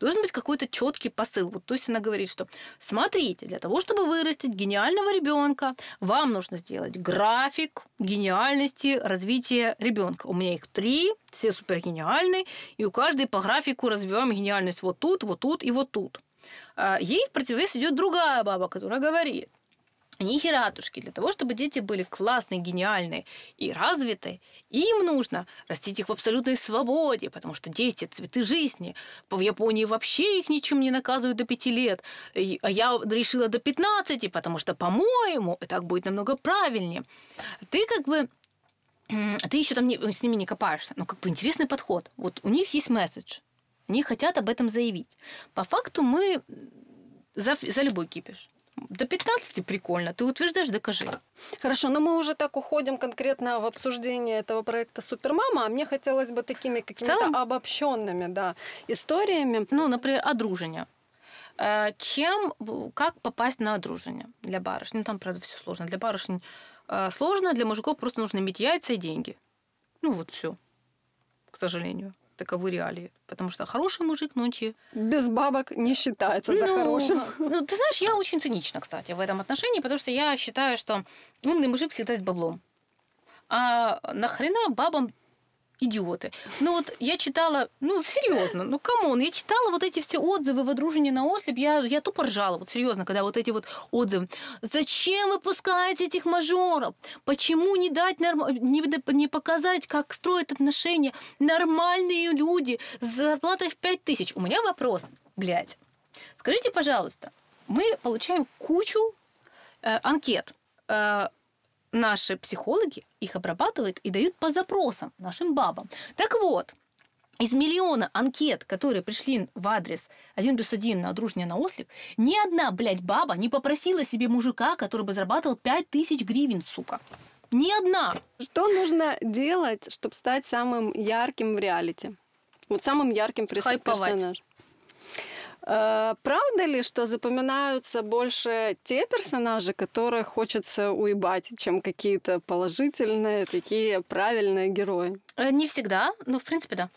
Должен быть какой-то четкий посыл. Вот, то есть она говорит, что смотрите, для того, чтобы вырастить гениального ребенка, вам нужно сделать график гениальности развития ребенка. У меня их три, все супергениальные, и у каждой по графику развиваем гениальность вот тут, вот тут и вот тут. А Ей в противовес идет другая баба, которая говорит, Нихератушки, для того, чтобы дети были классные, гениальные и развитые, им нужно растить их в абсолютной свободе, потому что дети – цветы жизни. В Японии вообще их ничем не наказывают до пяти лет. И- А я решила до 15, потому что, по-моему, так будет намного правильнее. Ты как бы ты еще там не- с ними не копаешься. Но как бы интересный подход. Вот у них есть месседж. Они хотят об этом заявить. По факту мы за, за любой кипиш. До 15 прикольно. Ты утверждаешь, докажи. Хорошо, но мы уже так уходим конкретно в обсуждение этого проекта Супермама, а мне хотелось бы такими какими-то обобщенными, да, историями. Ну, например, одружение. Э, Чем, как попасть на одружение для барышни? Ну, там, правда, все сложно. Для барышень э, сложно, для мужиков просто нужно иметь яйца и деньги. Ну, вот все. К сожалению. Таковы реалии. Потому что хороший мужик нынче Без бабок не считается за ну, хорошим. Ну, ты знаешь, я очень цинична, кстати, в этом отношении, потому что я считаю, что умный мужик всегда с баблом. А нахрена бабам идиоты. Ну вот я читала, ну серьезно, ну come on, я читала вот эти все отзывы в Одружении наослеп, я, я тупо ржала, вот серьезно, когда вот эти вот отзывы. Зачем вы пускаете этих мажоров? Почему не дать норм... не, не показать, как строят отношения нормальные люди с зарплатой в 5 тысяч? У меня вопрос, блядь. Скажите, пожалуйста, мы получаем кучу э, анкет. Э, наши психологи их обрабатывают и дают по запросам нашим бабам. Так вот, из миллиона анкет, которые пришли в адрес 1 плюс 1 на одружение на ослеп, ни одна, блядь, баба не попросила себе мужика, который бы зарабатывал 5 тысяч гривен, сука. Ни одна. Что нужно делать, чтобы стать самым ярким в реалити? Вот самым ярким персонажем. Э, Правда ли, что запоминаются больше те персонажи, которых хочется уебать, чем какие-то положительные, такие правильные герои? Э, Не всегда, но в принципе да.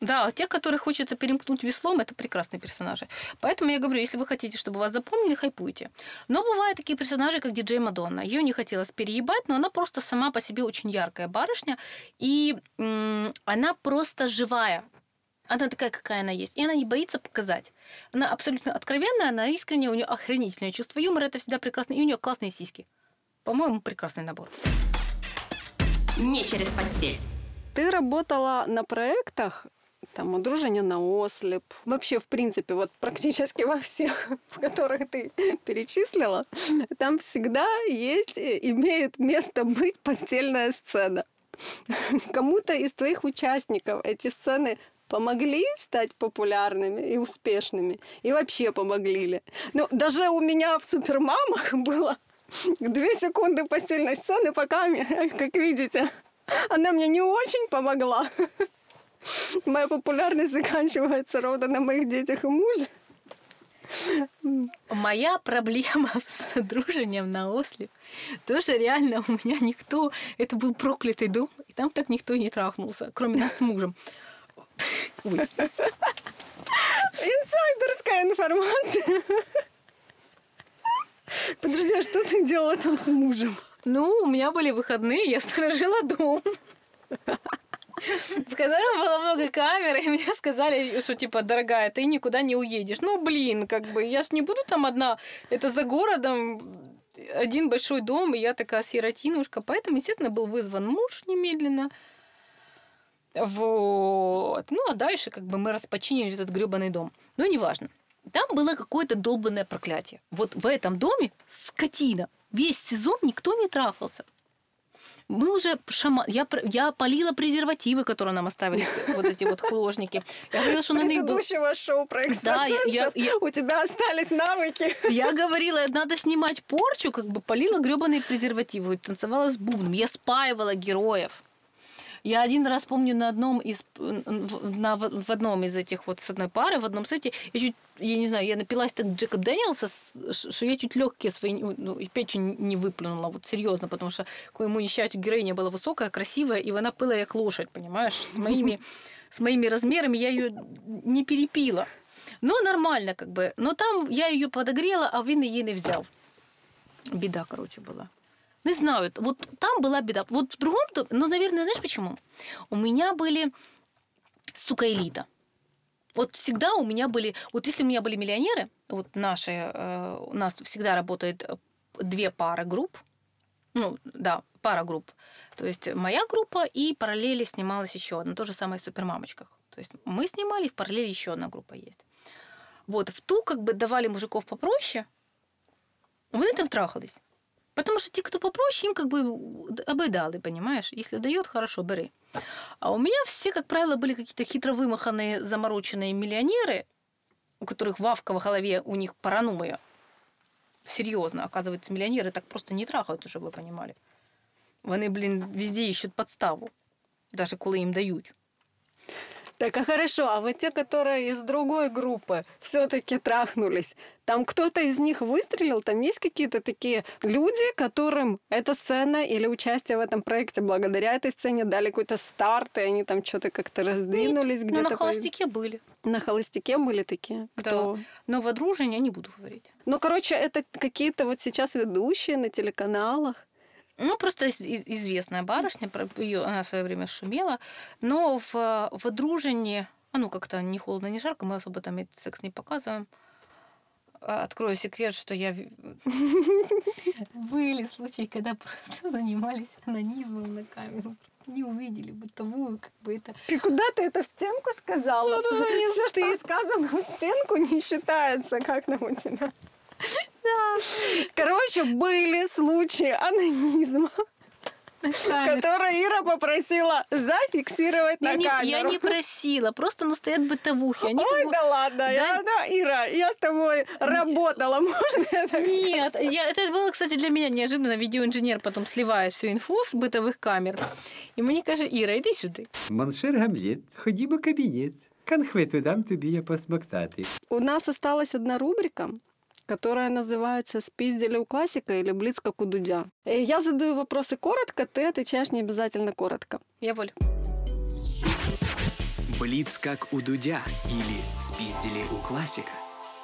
Да, тех, которых хочется перемкнуть веслом, это прекрасные персонажи. Поэтому я говорю, если вы хотите, чтобы вас запомнили, хайпуйте. Но бывают такие персонажи, как диджей Мадонна. Ее не хотелось переебать, но она просто сама по себе очень яркая барышня. И м, она просто живая. Она такая, какая она есть. И она не боится показать. Она абсолютно откровенная, она искренняя, у нее охренительное чувство юмора, это всегда прекрасно. И у нее классные сиськи. По-моему, прекрасный набор. Не через постель. Ты работала на проектах, там, «Удружение на ослеп», вообще, в принципе, вот практически во всех, в которых ты перечислила, там всегда есть, э, имеет место быть постельная сцена. Кому-то из твоих участников эти сцены помогли стать популярными и успешными? И вообще помогли ли? Ну, даже у меня в «Супермамах» было две секунды постельной сцены, пока, как видите, она мне не очень помогла. Моя популярность заканчивается ровно на моих детях и муже. Моя проблема с дружением на ослеп, тоже реально у меня никто, это был проклятый дом, и там так никто не трахнулся, кроме нас с мужем. Инсайдерская информация. Подожди, а что ты делала там с мужем? Ну, у меня были выходные, я сторожила дом. В котором было много камер, и мне сказали, что, типа, дорогая, ты никуда не уедешь. Ну, блин, как бы, я ж не буду там одна. Это за городом один большой дом, и я такая сиротинушка. Поэтому, естественно, был вызван муж немедленно. Вот. Ну, а дальше как бы мы распочинили этот гребаный дом. Но неважно. Там было какое-то долбанное проклятие. Вот в этом доме скотина. Весь сезон никто не трахался. Мы уже шама... я, я полила презервативы, которые нам оставили вот эти вот художники. Я говорила, что на них был... Предыдущего шоу про Да, я- я- у тебя остались навыки. Я говорила, надо снимать порчу, как бы полила гребаные презервативы, танцевала с бубном. Я спаивала героев. Я один раз помню на одном из в- на, в одном из этих вот с одной пары, в одном сете, я чуть, я не знаю, я напилась так Джека Дэниелса, с- что я чуть легкие свои, ну, и печень не выплюнула, вот серьезно, потому что к моему несчастью героиня была высокая, красивая, и она пыла как лошадь, понимаешь, с моими, с моими размерами я ее не перепила. Но нормально как бы. Но там я ее подогрела, а він її не взяв. Беда, короче, была. Не знаю, вот там была беда. Вот в другом, ну, наверное, знаешь почему? У меня были, сука, элита. Вот всегда у меня были, вот если у меня были миллионеры, вот наши, э, у нас всегда работает э, две пары групп, ну, да, пара групп. То есть моя группа и параллели снималась еще одна, то же самое в супермамочках. То есть мы снимали, в параллели еще одна группа есть. Вот, в ту как бы давали мужиков попроще, вони там трахались. Потому что те, кто попроще, им как бы обойдали, понимаешь? Если дает, хорошо, бери. А у меня все, как правило, были какие-то хитро вымаханные, замороченные миллионеры, у которых вавка в голове, у них паранойя. Серьезно, оказывается, миллионеры так просто не трахают, чтобы вы понимали. Вони, блін, везде ищут подставу, даже коли їм дають. Так, а хорошо, а вот те, которые из другой группы все-таки трахнулись, там кто-то из них выстрелил, там есть какие-то такие люди, которым эта сцена или участие в этом проекте благодаря этой сцене дали какой-то старт, и они там что-то как-то раздвинулись Ну, где-то. на по- холостяке были. На холостяке были такие? Кто? Но в одружении я не буду говорить. Ну, короче, это какие-то вот сейчас ведущие на телеканалах. Ну, просто из- из- известная барышня, ее она в свое время шумела, но в, в одружении, а ну как-то не холодно, не жарко, мы особо там этот секс не показываем. А, Открою секрет, что я... Были случаи, когда просто занимались анонизмом на камеру. Просто не увидели бытовую, как бы это... Ты куда ты это в стенку сказала? Ну, это же не Все, что ей сказано в стенку, не считается. Как там у тебя? Короче, были случаи анонизма, которые Ира попросила зафиксировать Я на не, камеру. я не просила, просто ну стоят бытовухи. Они как Ой, бы- да ладно, Да. я, да, Ира, я с тобой работала, можно я так Нет, я, это было, кстати, для меня неожиданно. Видеоинженер потом сливает всю инфу с бытовых камер. И мені каже, Іра, йди сюди. Моншер Гамлет, ходімо в кабінет. Конхвету дам тобі я посмоктати. У нас осталась одна рубрика, которая называется «Спиздили у классика» или «Блиц как у Дудя». Э, Я задаю вопросы коротко, ты отвечаешь не обязательно коротко. Я волю. Блиц как у Дудя или спиздили у классика.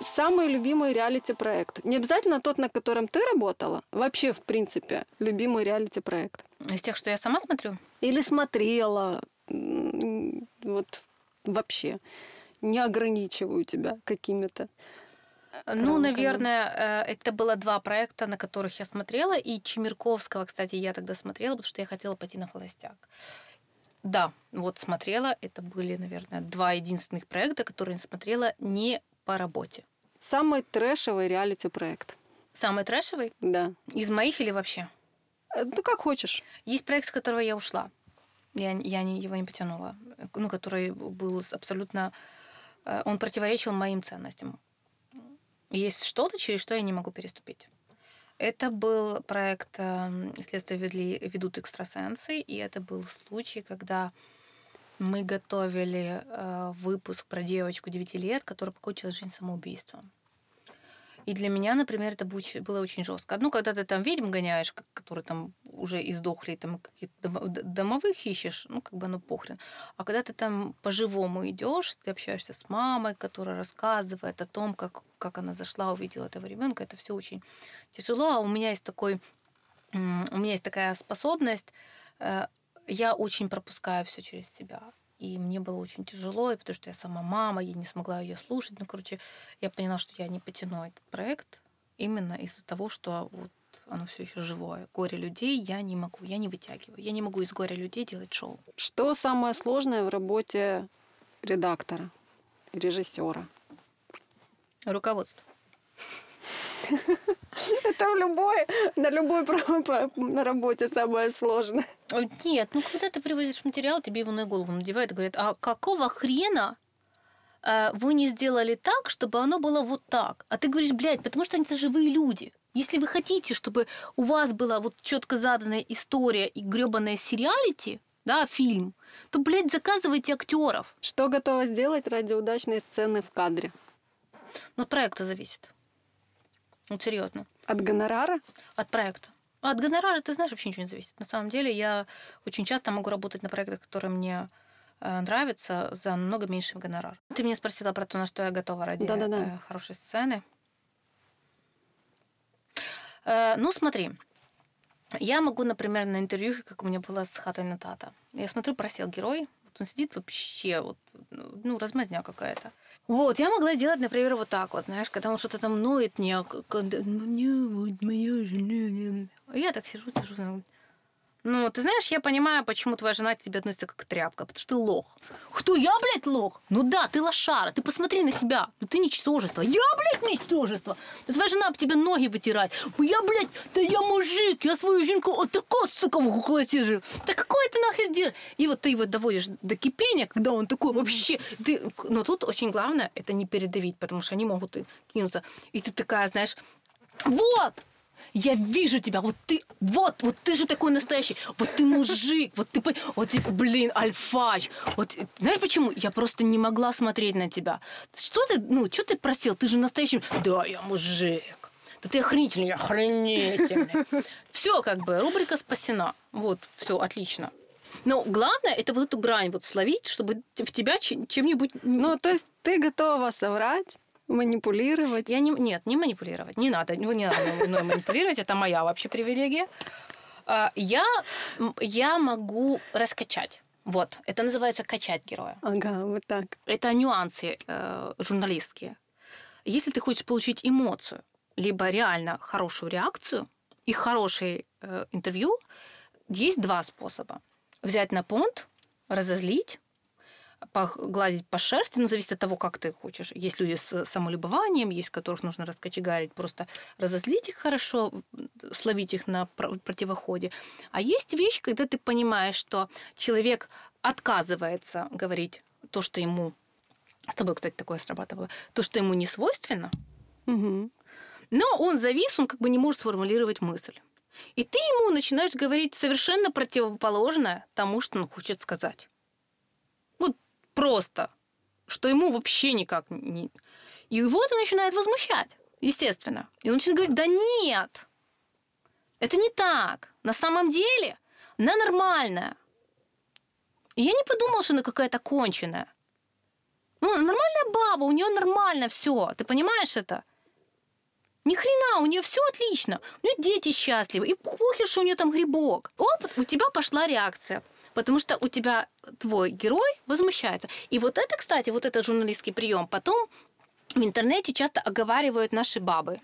Самый любимый реалити-проект. Не обязательно тот, на котором ты работала. Вообще, в принципе, любимый реалити-проект. Из тех, что я сама смотрю, Или смотрела. Вот вообще. Не ограничиваю тебя какими-то. Ну, рамками. наверное, э, это было два проекта, на которых я смотрела. И Чемерковского, кстати, я тогда смотрела, потому что я хотела пойти на холостяк. Да, вот смотрела. Это были, наверное, два единственных проекта, которые я смотрела не по работе. Самый трэшевый реалити-проект. Самый трэшевый Да. из моих или вообще? Э, Ну, как хочешь. Есть проект, с которого я ушла. Я, я не, его не потянула. Ну, который был абсолютно... э, Он противоречил моим ценностям. Есть что-то, через что я не могу переступить. Это был проект эм, «Следствие ведли, ведут экстрасенсы», и это был случай, когда мы готовили э, выпуск про девочку 9 лет, которая покончила жизнь самоубийством. И для меня, например, это было очень жестко. Одно, когда ты там ведьм гоняешь, которые там уже издохли, там д- домовых ищешь, ну, как бы, ну, похрен. А когда ты там по-живому идешь, ты общаешься с мамой, которая рассказывает о том, как, как она зашла, увидела этого ребенка, это все очень тяжело. А у меня есть такой, у меня есть такая способность, э, я очень пропускаю все через себя. И мне было очень тяжело, и потому что я сама мама, я не смогла ее слушать. Ну, короче, я поняла, что я не потяну этот проект именно из-за того, что вот оно все еще живое. Горе людей я не могу, я не вытягиваю. Я не могу из горя людей делать шоу. Что самое сложное в работе редактора, режиссера? Руководство. Это в любой, на любой на работе самое сложное. Нет, ну когда ты привозишь материал, тебе его на голову надевают и говорят, а какого хрена э, вы не сделали так, чтобы оно было вот так? А ты говоришь, блядь, потому что они это живые люди. Если вы хотите, чтобы у вас была вот четко заданная история и гребаная сериалити, да, фильм, то, блядь, заказывайте актеров. Что готова сделать ради удачной сцены в кадре? Ну, от проекта зависит. Вот серьезно. От гонорара? От проекта. А от гонорара, ты знаешь, вообще ничего не зависит. На самом деле, я очень часто могу работать на проектах, которые мне э, нравятся, за намного меньший гонорар. Ты меня спросила про то, на что я готова ради Да-да-да. э, хорошей сцены. Э, ну, смотри. Я могу, например, на интервью, как у меня было с Хатой Натата. Я смотрю, просел герой. Он сидит вообще, вот, ну, размазня какая-то. Вот, я могла делать, например, вот так вот, знаешь, когда он что-то там ноет мне, к- к- мне вот моя жена. не». А Я так сижу, сижу, ну, ты знаешь, я понимаю, почему твоя жена к тебе относится как тряпка, потому что ты лох. Кто, я, блядь, лох? Ну да, ты лошара, ты посмотри на себя. Ну ты ничтожество. Я, блядь, ничтожество. Да твоя жена об тебе ноги вытирает. Я, блядь, да я мужик, я свою жінку отако, сука, в кулаці же. Да какой ты нахер дер? И вот ты его доводишь до кипения, когда он такой вообще... Ты... Но тут очень главное это не передавить, потому что они могут и кинуться. И ты такая, знаешь, вот, я вижу тебя, вот ты, вот, вот ты же такой настоящий, вот ты мужик, вот ты, вот ты, блин, альфач. Вот, знаешь почему? Я просто не могла смотреть на тебя. Что ты, ну, что ты просил? Ты же настоящий. Да, я мужик. Да ты охренительный, охренительный. Все, как бы, рубрика спасена. Вот, все, отлично. Но главное, это вот эту грань вот словить, чтобы в тебя чем- чем-нибудь... Ну, то есть ты готова соврать, манипулировать. Я не, нет, не манипулировать. Не надо, ну, не надо мной манипулировать, это моя вообще привилегия. А, Я, я могу раскачать. Вот, это называется качать героя. Ага, вот так. Это нюансы э, журналистские. Если ты хочешь получить эмоцию, либо реально хорошую реакцию и хорошее э, интервью, есть два способа. Взять на понт, разозлить, погладить по шерсти, ну, зависит от того, как ты хочешь. Есть люди с самолюбованием, есть которых нужно раскочегарить, просто разозлить их хорошо, словить их на пр- противоходе. А есть вещь, когда ты понимаешь, что человек отказывается говорить то, что ему... С тобой, кстати, такое срабатывало. То, что ему не свойственно, Мгм. но он завис, он как бы не может сформулировать мысль. И ты ему начинаешь говорить совершенно противоположное тому, что он хочет сказать. Просто, что ему вообще никак не... И его это начинает возмущать, естественно. И он начинает говорить, да нет, это не так. На самом деле она нормальная. И я не подумала, что она какая-то конченая. Ну, нормальная баба, у нее нормально все. Ты понимаешь это? Ни хрена, у нее все отлично. У нее дети счастливы. И похер, что у нее там грибок. Оп, у тебя пошла реакция. Потому что у тебя твой герой возмущается. И вот это, кстати, вот этот журналистский прием потом в интернете часто оговаривают наши бабы.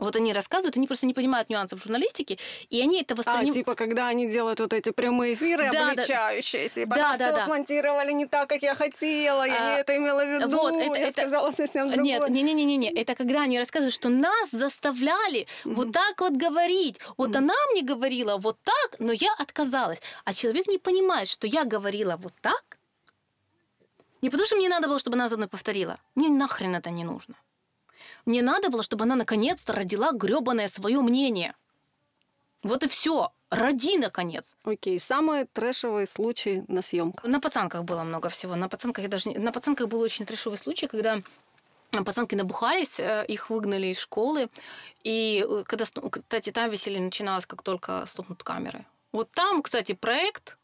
Вот они рассказывают, они просто не понимают нюансов журналистики, и они это А, воспринимают... типа, когда они делают вот эти прямые эфиры, Да, да. обличающие, типа, Да, да, да, да. смонтировали не так, как я хотела, я А, не это имела в виду, вот, это- я это- сказала совсем другое. Нет, не, не, не, не, не. Это когда они рассказывают, что нас заставляли вот так вот говорить. Вот она мне говорила вот так, но я отказалась. А человек не понимает, что я говорила вот так. Не потому что мне надо было, чтобы она за мной повторила. Мне нахрен это не нужно. Мне надо было, чтобы она наконец-то родила гребаное свое мнение. Вот и все. Роди, наконец. Окей, самый трэшевый случай на съемках. На пацанках было много всего. На пацанках я даже на пацанках был очень трешовый случай, когда пацанки набухались, э, их выгнали из школы. И э, когда, ст- кстати, там веселье начиналось, как только стукнут камеры. Вот там, кстати, проект,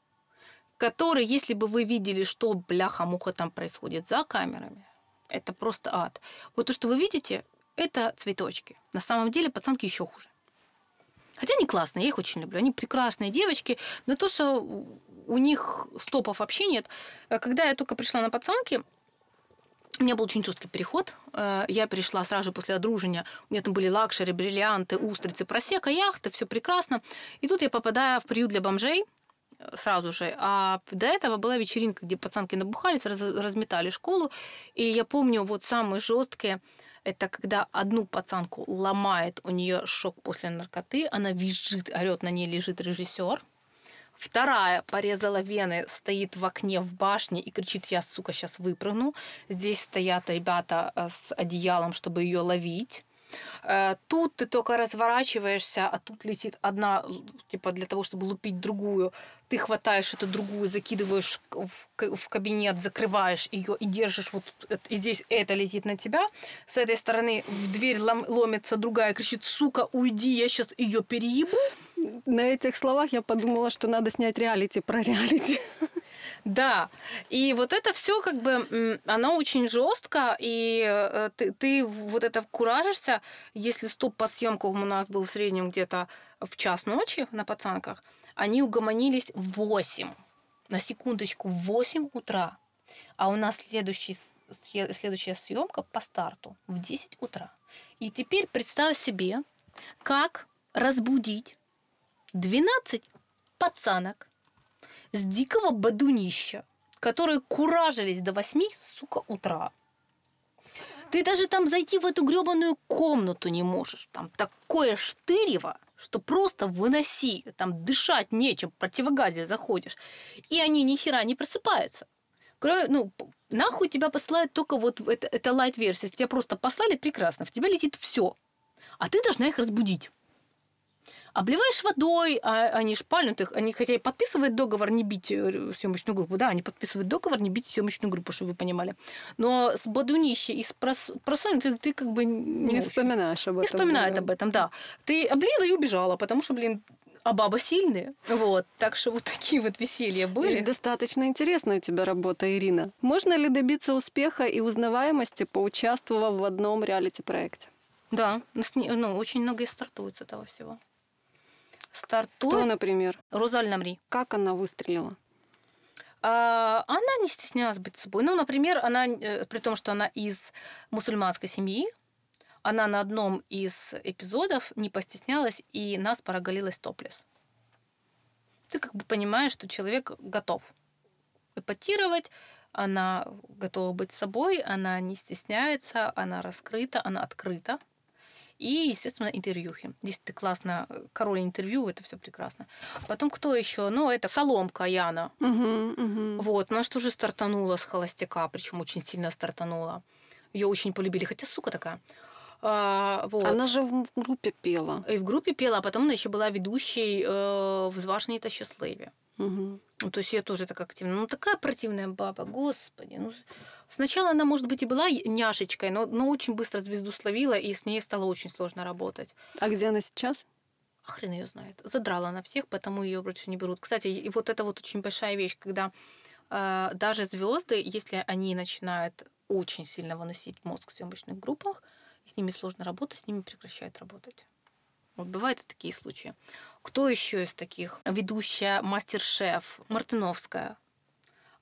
который, если бы вы видели, что бляха-муха там происходит за камерами, это просто ад. Вот то, что вы видите, это цветочки. На самом деле пацанки еще хуже. Хотя они классные, я их очень люблю. Они прекрасные девочки, но то, что у них стопов вообще нет. Э, Когда я только пришла на пацанки, у меня был очень жесткий переход. Э, Я пришла сразу же после одружения. У меня там были luxury, бриллианты, устрицы, просекко, яхты, все прекрасно. И тут я попадаю в приют для бомжей сразу же. А до этого была вечеринка, где пацанки набухались, раз- разметали школу. И я помню вот самые жесткие это когда одну пацанку ломает, у нее шок после наркоты, она визжит, орет, на ней лежит режиссер. Вторая порезала вены, стоит в окне в башне и кричит, я, сука, сейчас выпрыгну. Здесь стоят ребята э, с одеялом, чтобы ее ловить. Э, Тут ты только разворачиваешься, а тут летит одна, типа для того, чтобы лупить другую. Ты хватаешь эту другую, закидываешь в кабинет, закрываешь ее и держишь вот и здесь это летит на тебя. С этой стороны в дверь лом- ломится другая, кричит, сука, уйди, я сейчас ее переебу. На этих словах я подумала, что надо снять реалити про реалити. Да, и вот это все как бы, оно очень жестко, и э, ты, ты вот это куражишься, если стоп по съемкам у нас был в среднем где-то в час ночи на пацанках, они угомонились в 8, на секундочку, в 8 утра. А у нас следующий, следующая съемка по старту в 10 утра. И теперь представь себе, как разбудить 12 пацанок с дикого бадунища, которые куражились до 8, сука, утра. Ты даже там зайти в эту гребаную комнату не можешь. Там такое штырево, что просто выноси. Там дышать нечем, противогазе заходишь. И они ни хера не просыпаются. Кроме, ну, нахуй тебя посылают только вот это, это лайт-версия. Если тебя просто послали, прекрасно. В тебя летит все. А ты должна их разбудить. Обливаешь водой, а они шпальнутых, они хотя и подписывают договор не бить э, съемочную группу, да, они подписывают договор не бить съемочную группу, чтобы вы понимали. Но с бодунища и с прос- просонья ты, как бы не, Не вспоминаешь об этом. не вспоминает да. об этом, да. Ты облила и убежала, потому что, блин, а баба сильные. Вот, так что вот такие вот веселья И были. достаточно интересная у тебя работа, Ирина. Можно ли добиться успеха и узнаваемости, поучаствовав в одном реалити-проекте? Да, ну, ну, очень многие стартуют с этого всего. Кто, Стартует например? Розаль Намри. Как она выстрелила? А, Она не стеснялась быть собой. Ну, например, она, э, при том, что она из мусульманской семьи, она на одном из эпизодов не постеснялась и нас проголилась топлес. Ты как бы понимаешь, что человек готов эпатировать, она готова быть собой, она не стесняется, она раскрыта, она открыта. И, естественно, интервьюхи. Если ты классно, э, король интервью, это все прекрасно. Потом кто еще? Ну, это Соломка Яна. Угу, угу. Вот, она же тоже стартанула с холостяка, причем очень сильно стартанула. Ее очень полюбили, хотя сука такая. А, вот. Она же в группе пела. И в группе пела, а потом она еще была ведущей э, в «Зважній та щасливі». Мгм. Ну, то есть я тоже так активно. Ну, такая противная баба, господи. Ну, сначала она, может быть, и была няшечкой, но, но очень быстро звезду словила, и с ней стало очень сложно работать. А где она сейчас? А хрен ее знает. Задрала на всех, потому ее больше не берут. Кстати, и вот это вот очень большая вещь, когда э, даже звезды, если они начинают очень сильно выносить мозг в съемочных группах, с ними сложно работать, с ними прекращают работать. Вот бывают и такие случаи. Кто еще из таких? Ведущая мастер-шеф Мартыновская.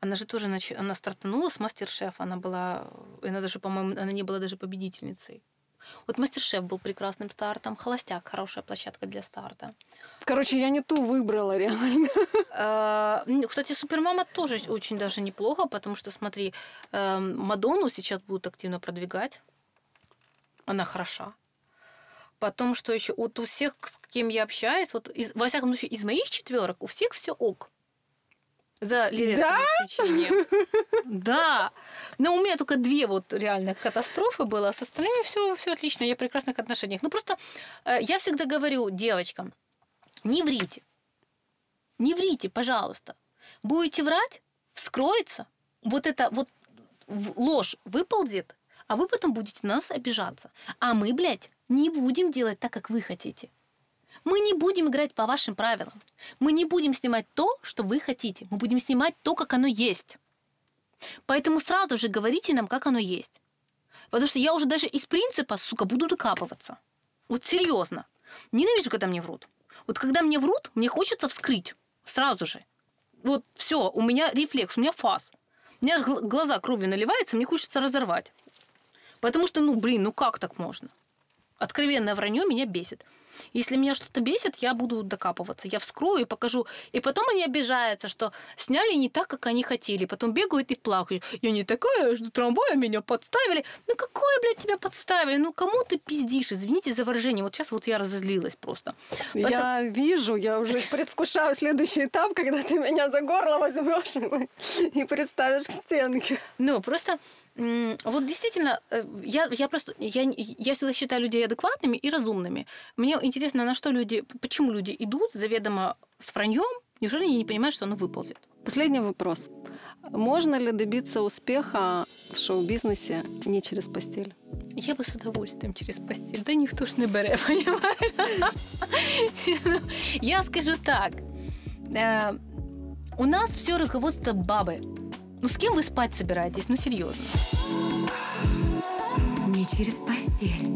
Она же тоже нач... она стартанула с мастер-шеф. Она была, она даже, по-моему, она не была даже победительницей. Вот мастер-шеф был прекрасным стартом, холостяк хорошая площадка для старта. Короче, я не ту выбрала реально. Ну, Кстати, Супермама тоже очень даже неплохо, потому что, смотри, э, Мадонну сейчас будут активно продвигать. Она хороша. Потом, что еще? Вот у всех, с кем я общаюсь, вот из, во всяком случае, из моих четверок, у всех все ок. За редким исключением. Да. Но у меня только две вот реально катастрофы было, а с остальными все, все отлично, я в прекрасных отношениях. Ну просто э, я всегда говорю девочкам, не врите. Не врите, пожалуйста. Будете врать, вскроется, вот это вот ложь выползет, а вы потом будете на нас обижаться. А мы, блядь, не будем делать так, как вы хотите. Мы не будем играть по вашим правилам. Мы не будем снимать то, что вы хотите. Мы будем снимать то, как оно есть. Поэтому сразу же говорите нам, как оно есть. Потому что я уже даже из принципа, сука, буду докапываться. Вот серьезно. Ненавижу, когда мне врут. Вот когда мне врут, мне хочется вскрыть. Сразу же. Вот все, у меня рефлекс, у меня фаз. У меня гл- глаза кровью наливаются, мне хочется разорвать. Потому что, ну, блин, ну как так можно? Откровенное вранье меня бесит. Если меня что-то бесит, я буду докапываться. Я вскрою и покажу. И потом они обижаются, что сняли не так, как они хотели. Потом бегают и плакают. Я не такая, жду трамвая, меня подставили. Ну какое, блядь, тебя подставили? Ну кому ты пиздишь? Извините за выражение. Вот сейчас вот я разозлилась просто. Я вижу, я уже предвкушаю следующий этап, когда ты меня за горло возьмешь и- представишь к стенке. Ну, просто вот действительно, э, я, я просто, я, я всегда считаю людей адекватными и разумными. Мне интересно, на что люди, почему люди идут заведомо с враньем, неужели они не понимают, что оно выползет? Последний вопрос. Можно ли добиться успеха в шоу-бизнесе не через постель? Я бы с удовольствием через постель, да ніхто ж не бере, понимаешь? Я скажу так. Э, У нас все руководство бабы. Ну с кем вы спать собираетесь? Ну серьезно. Не через постель.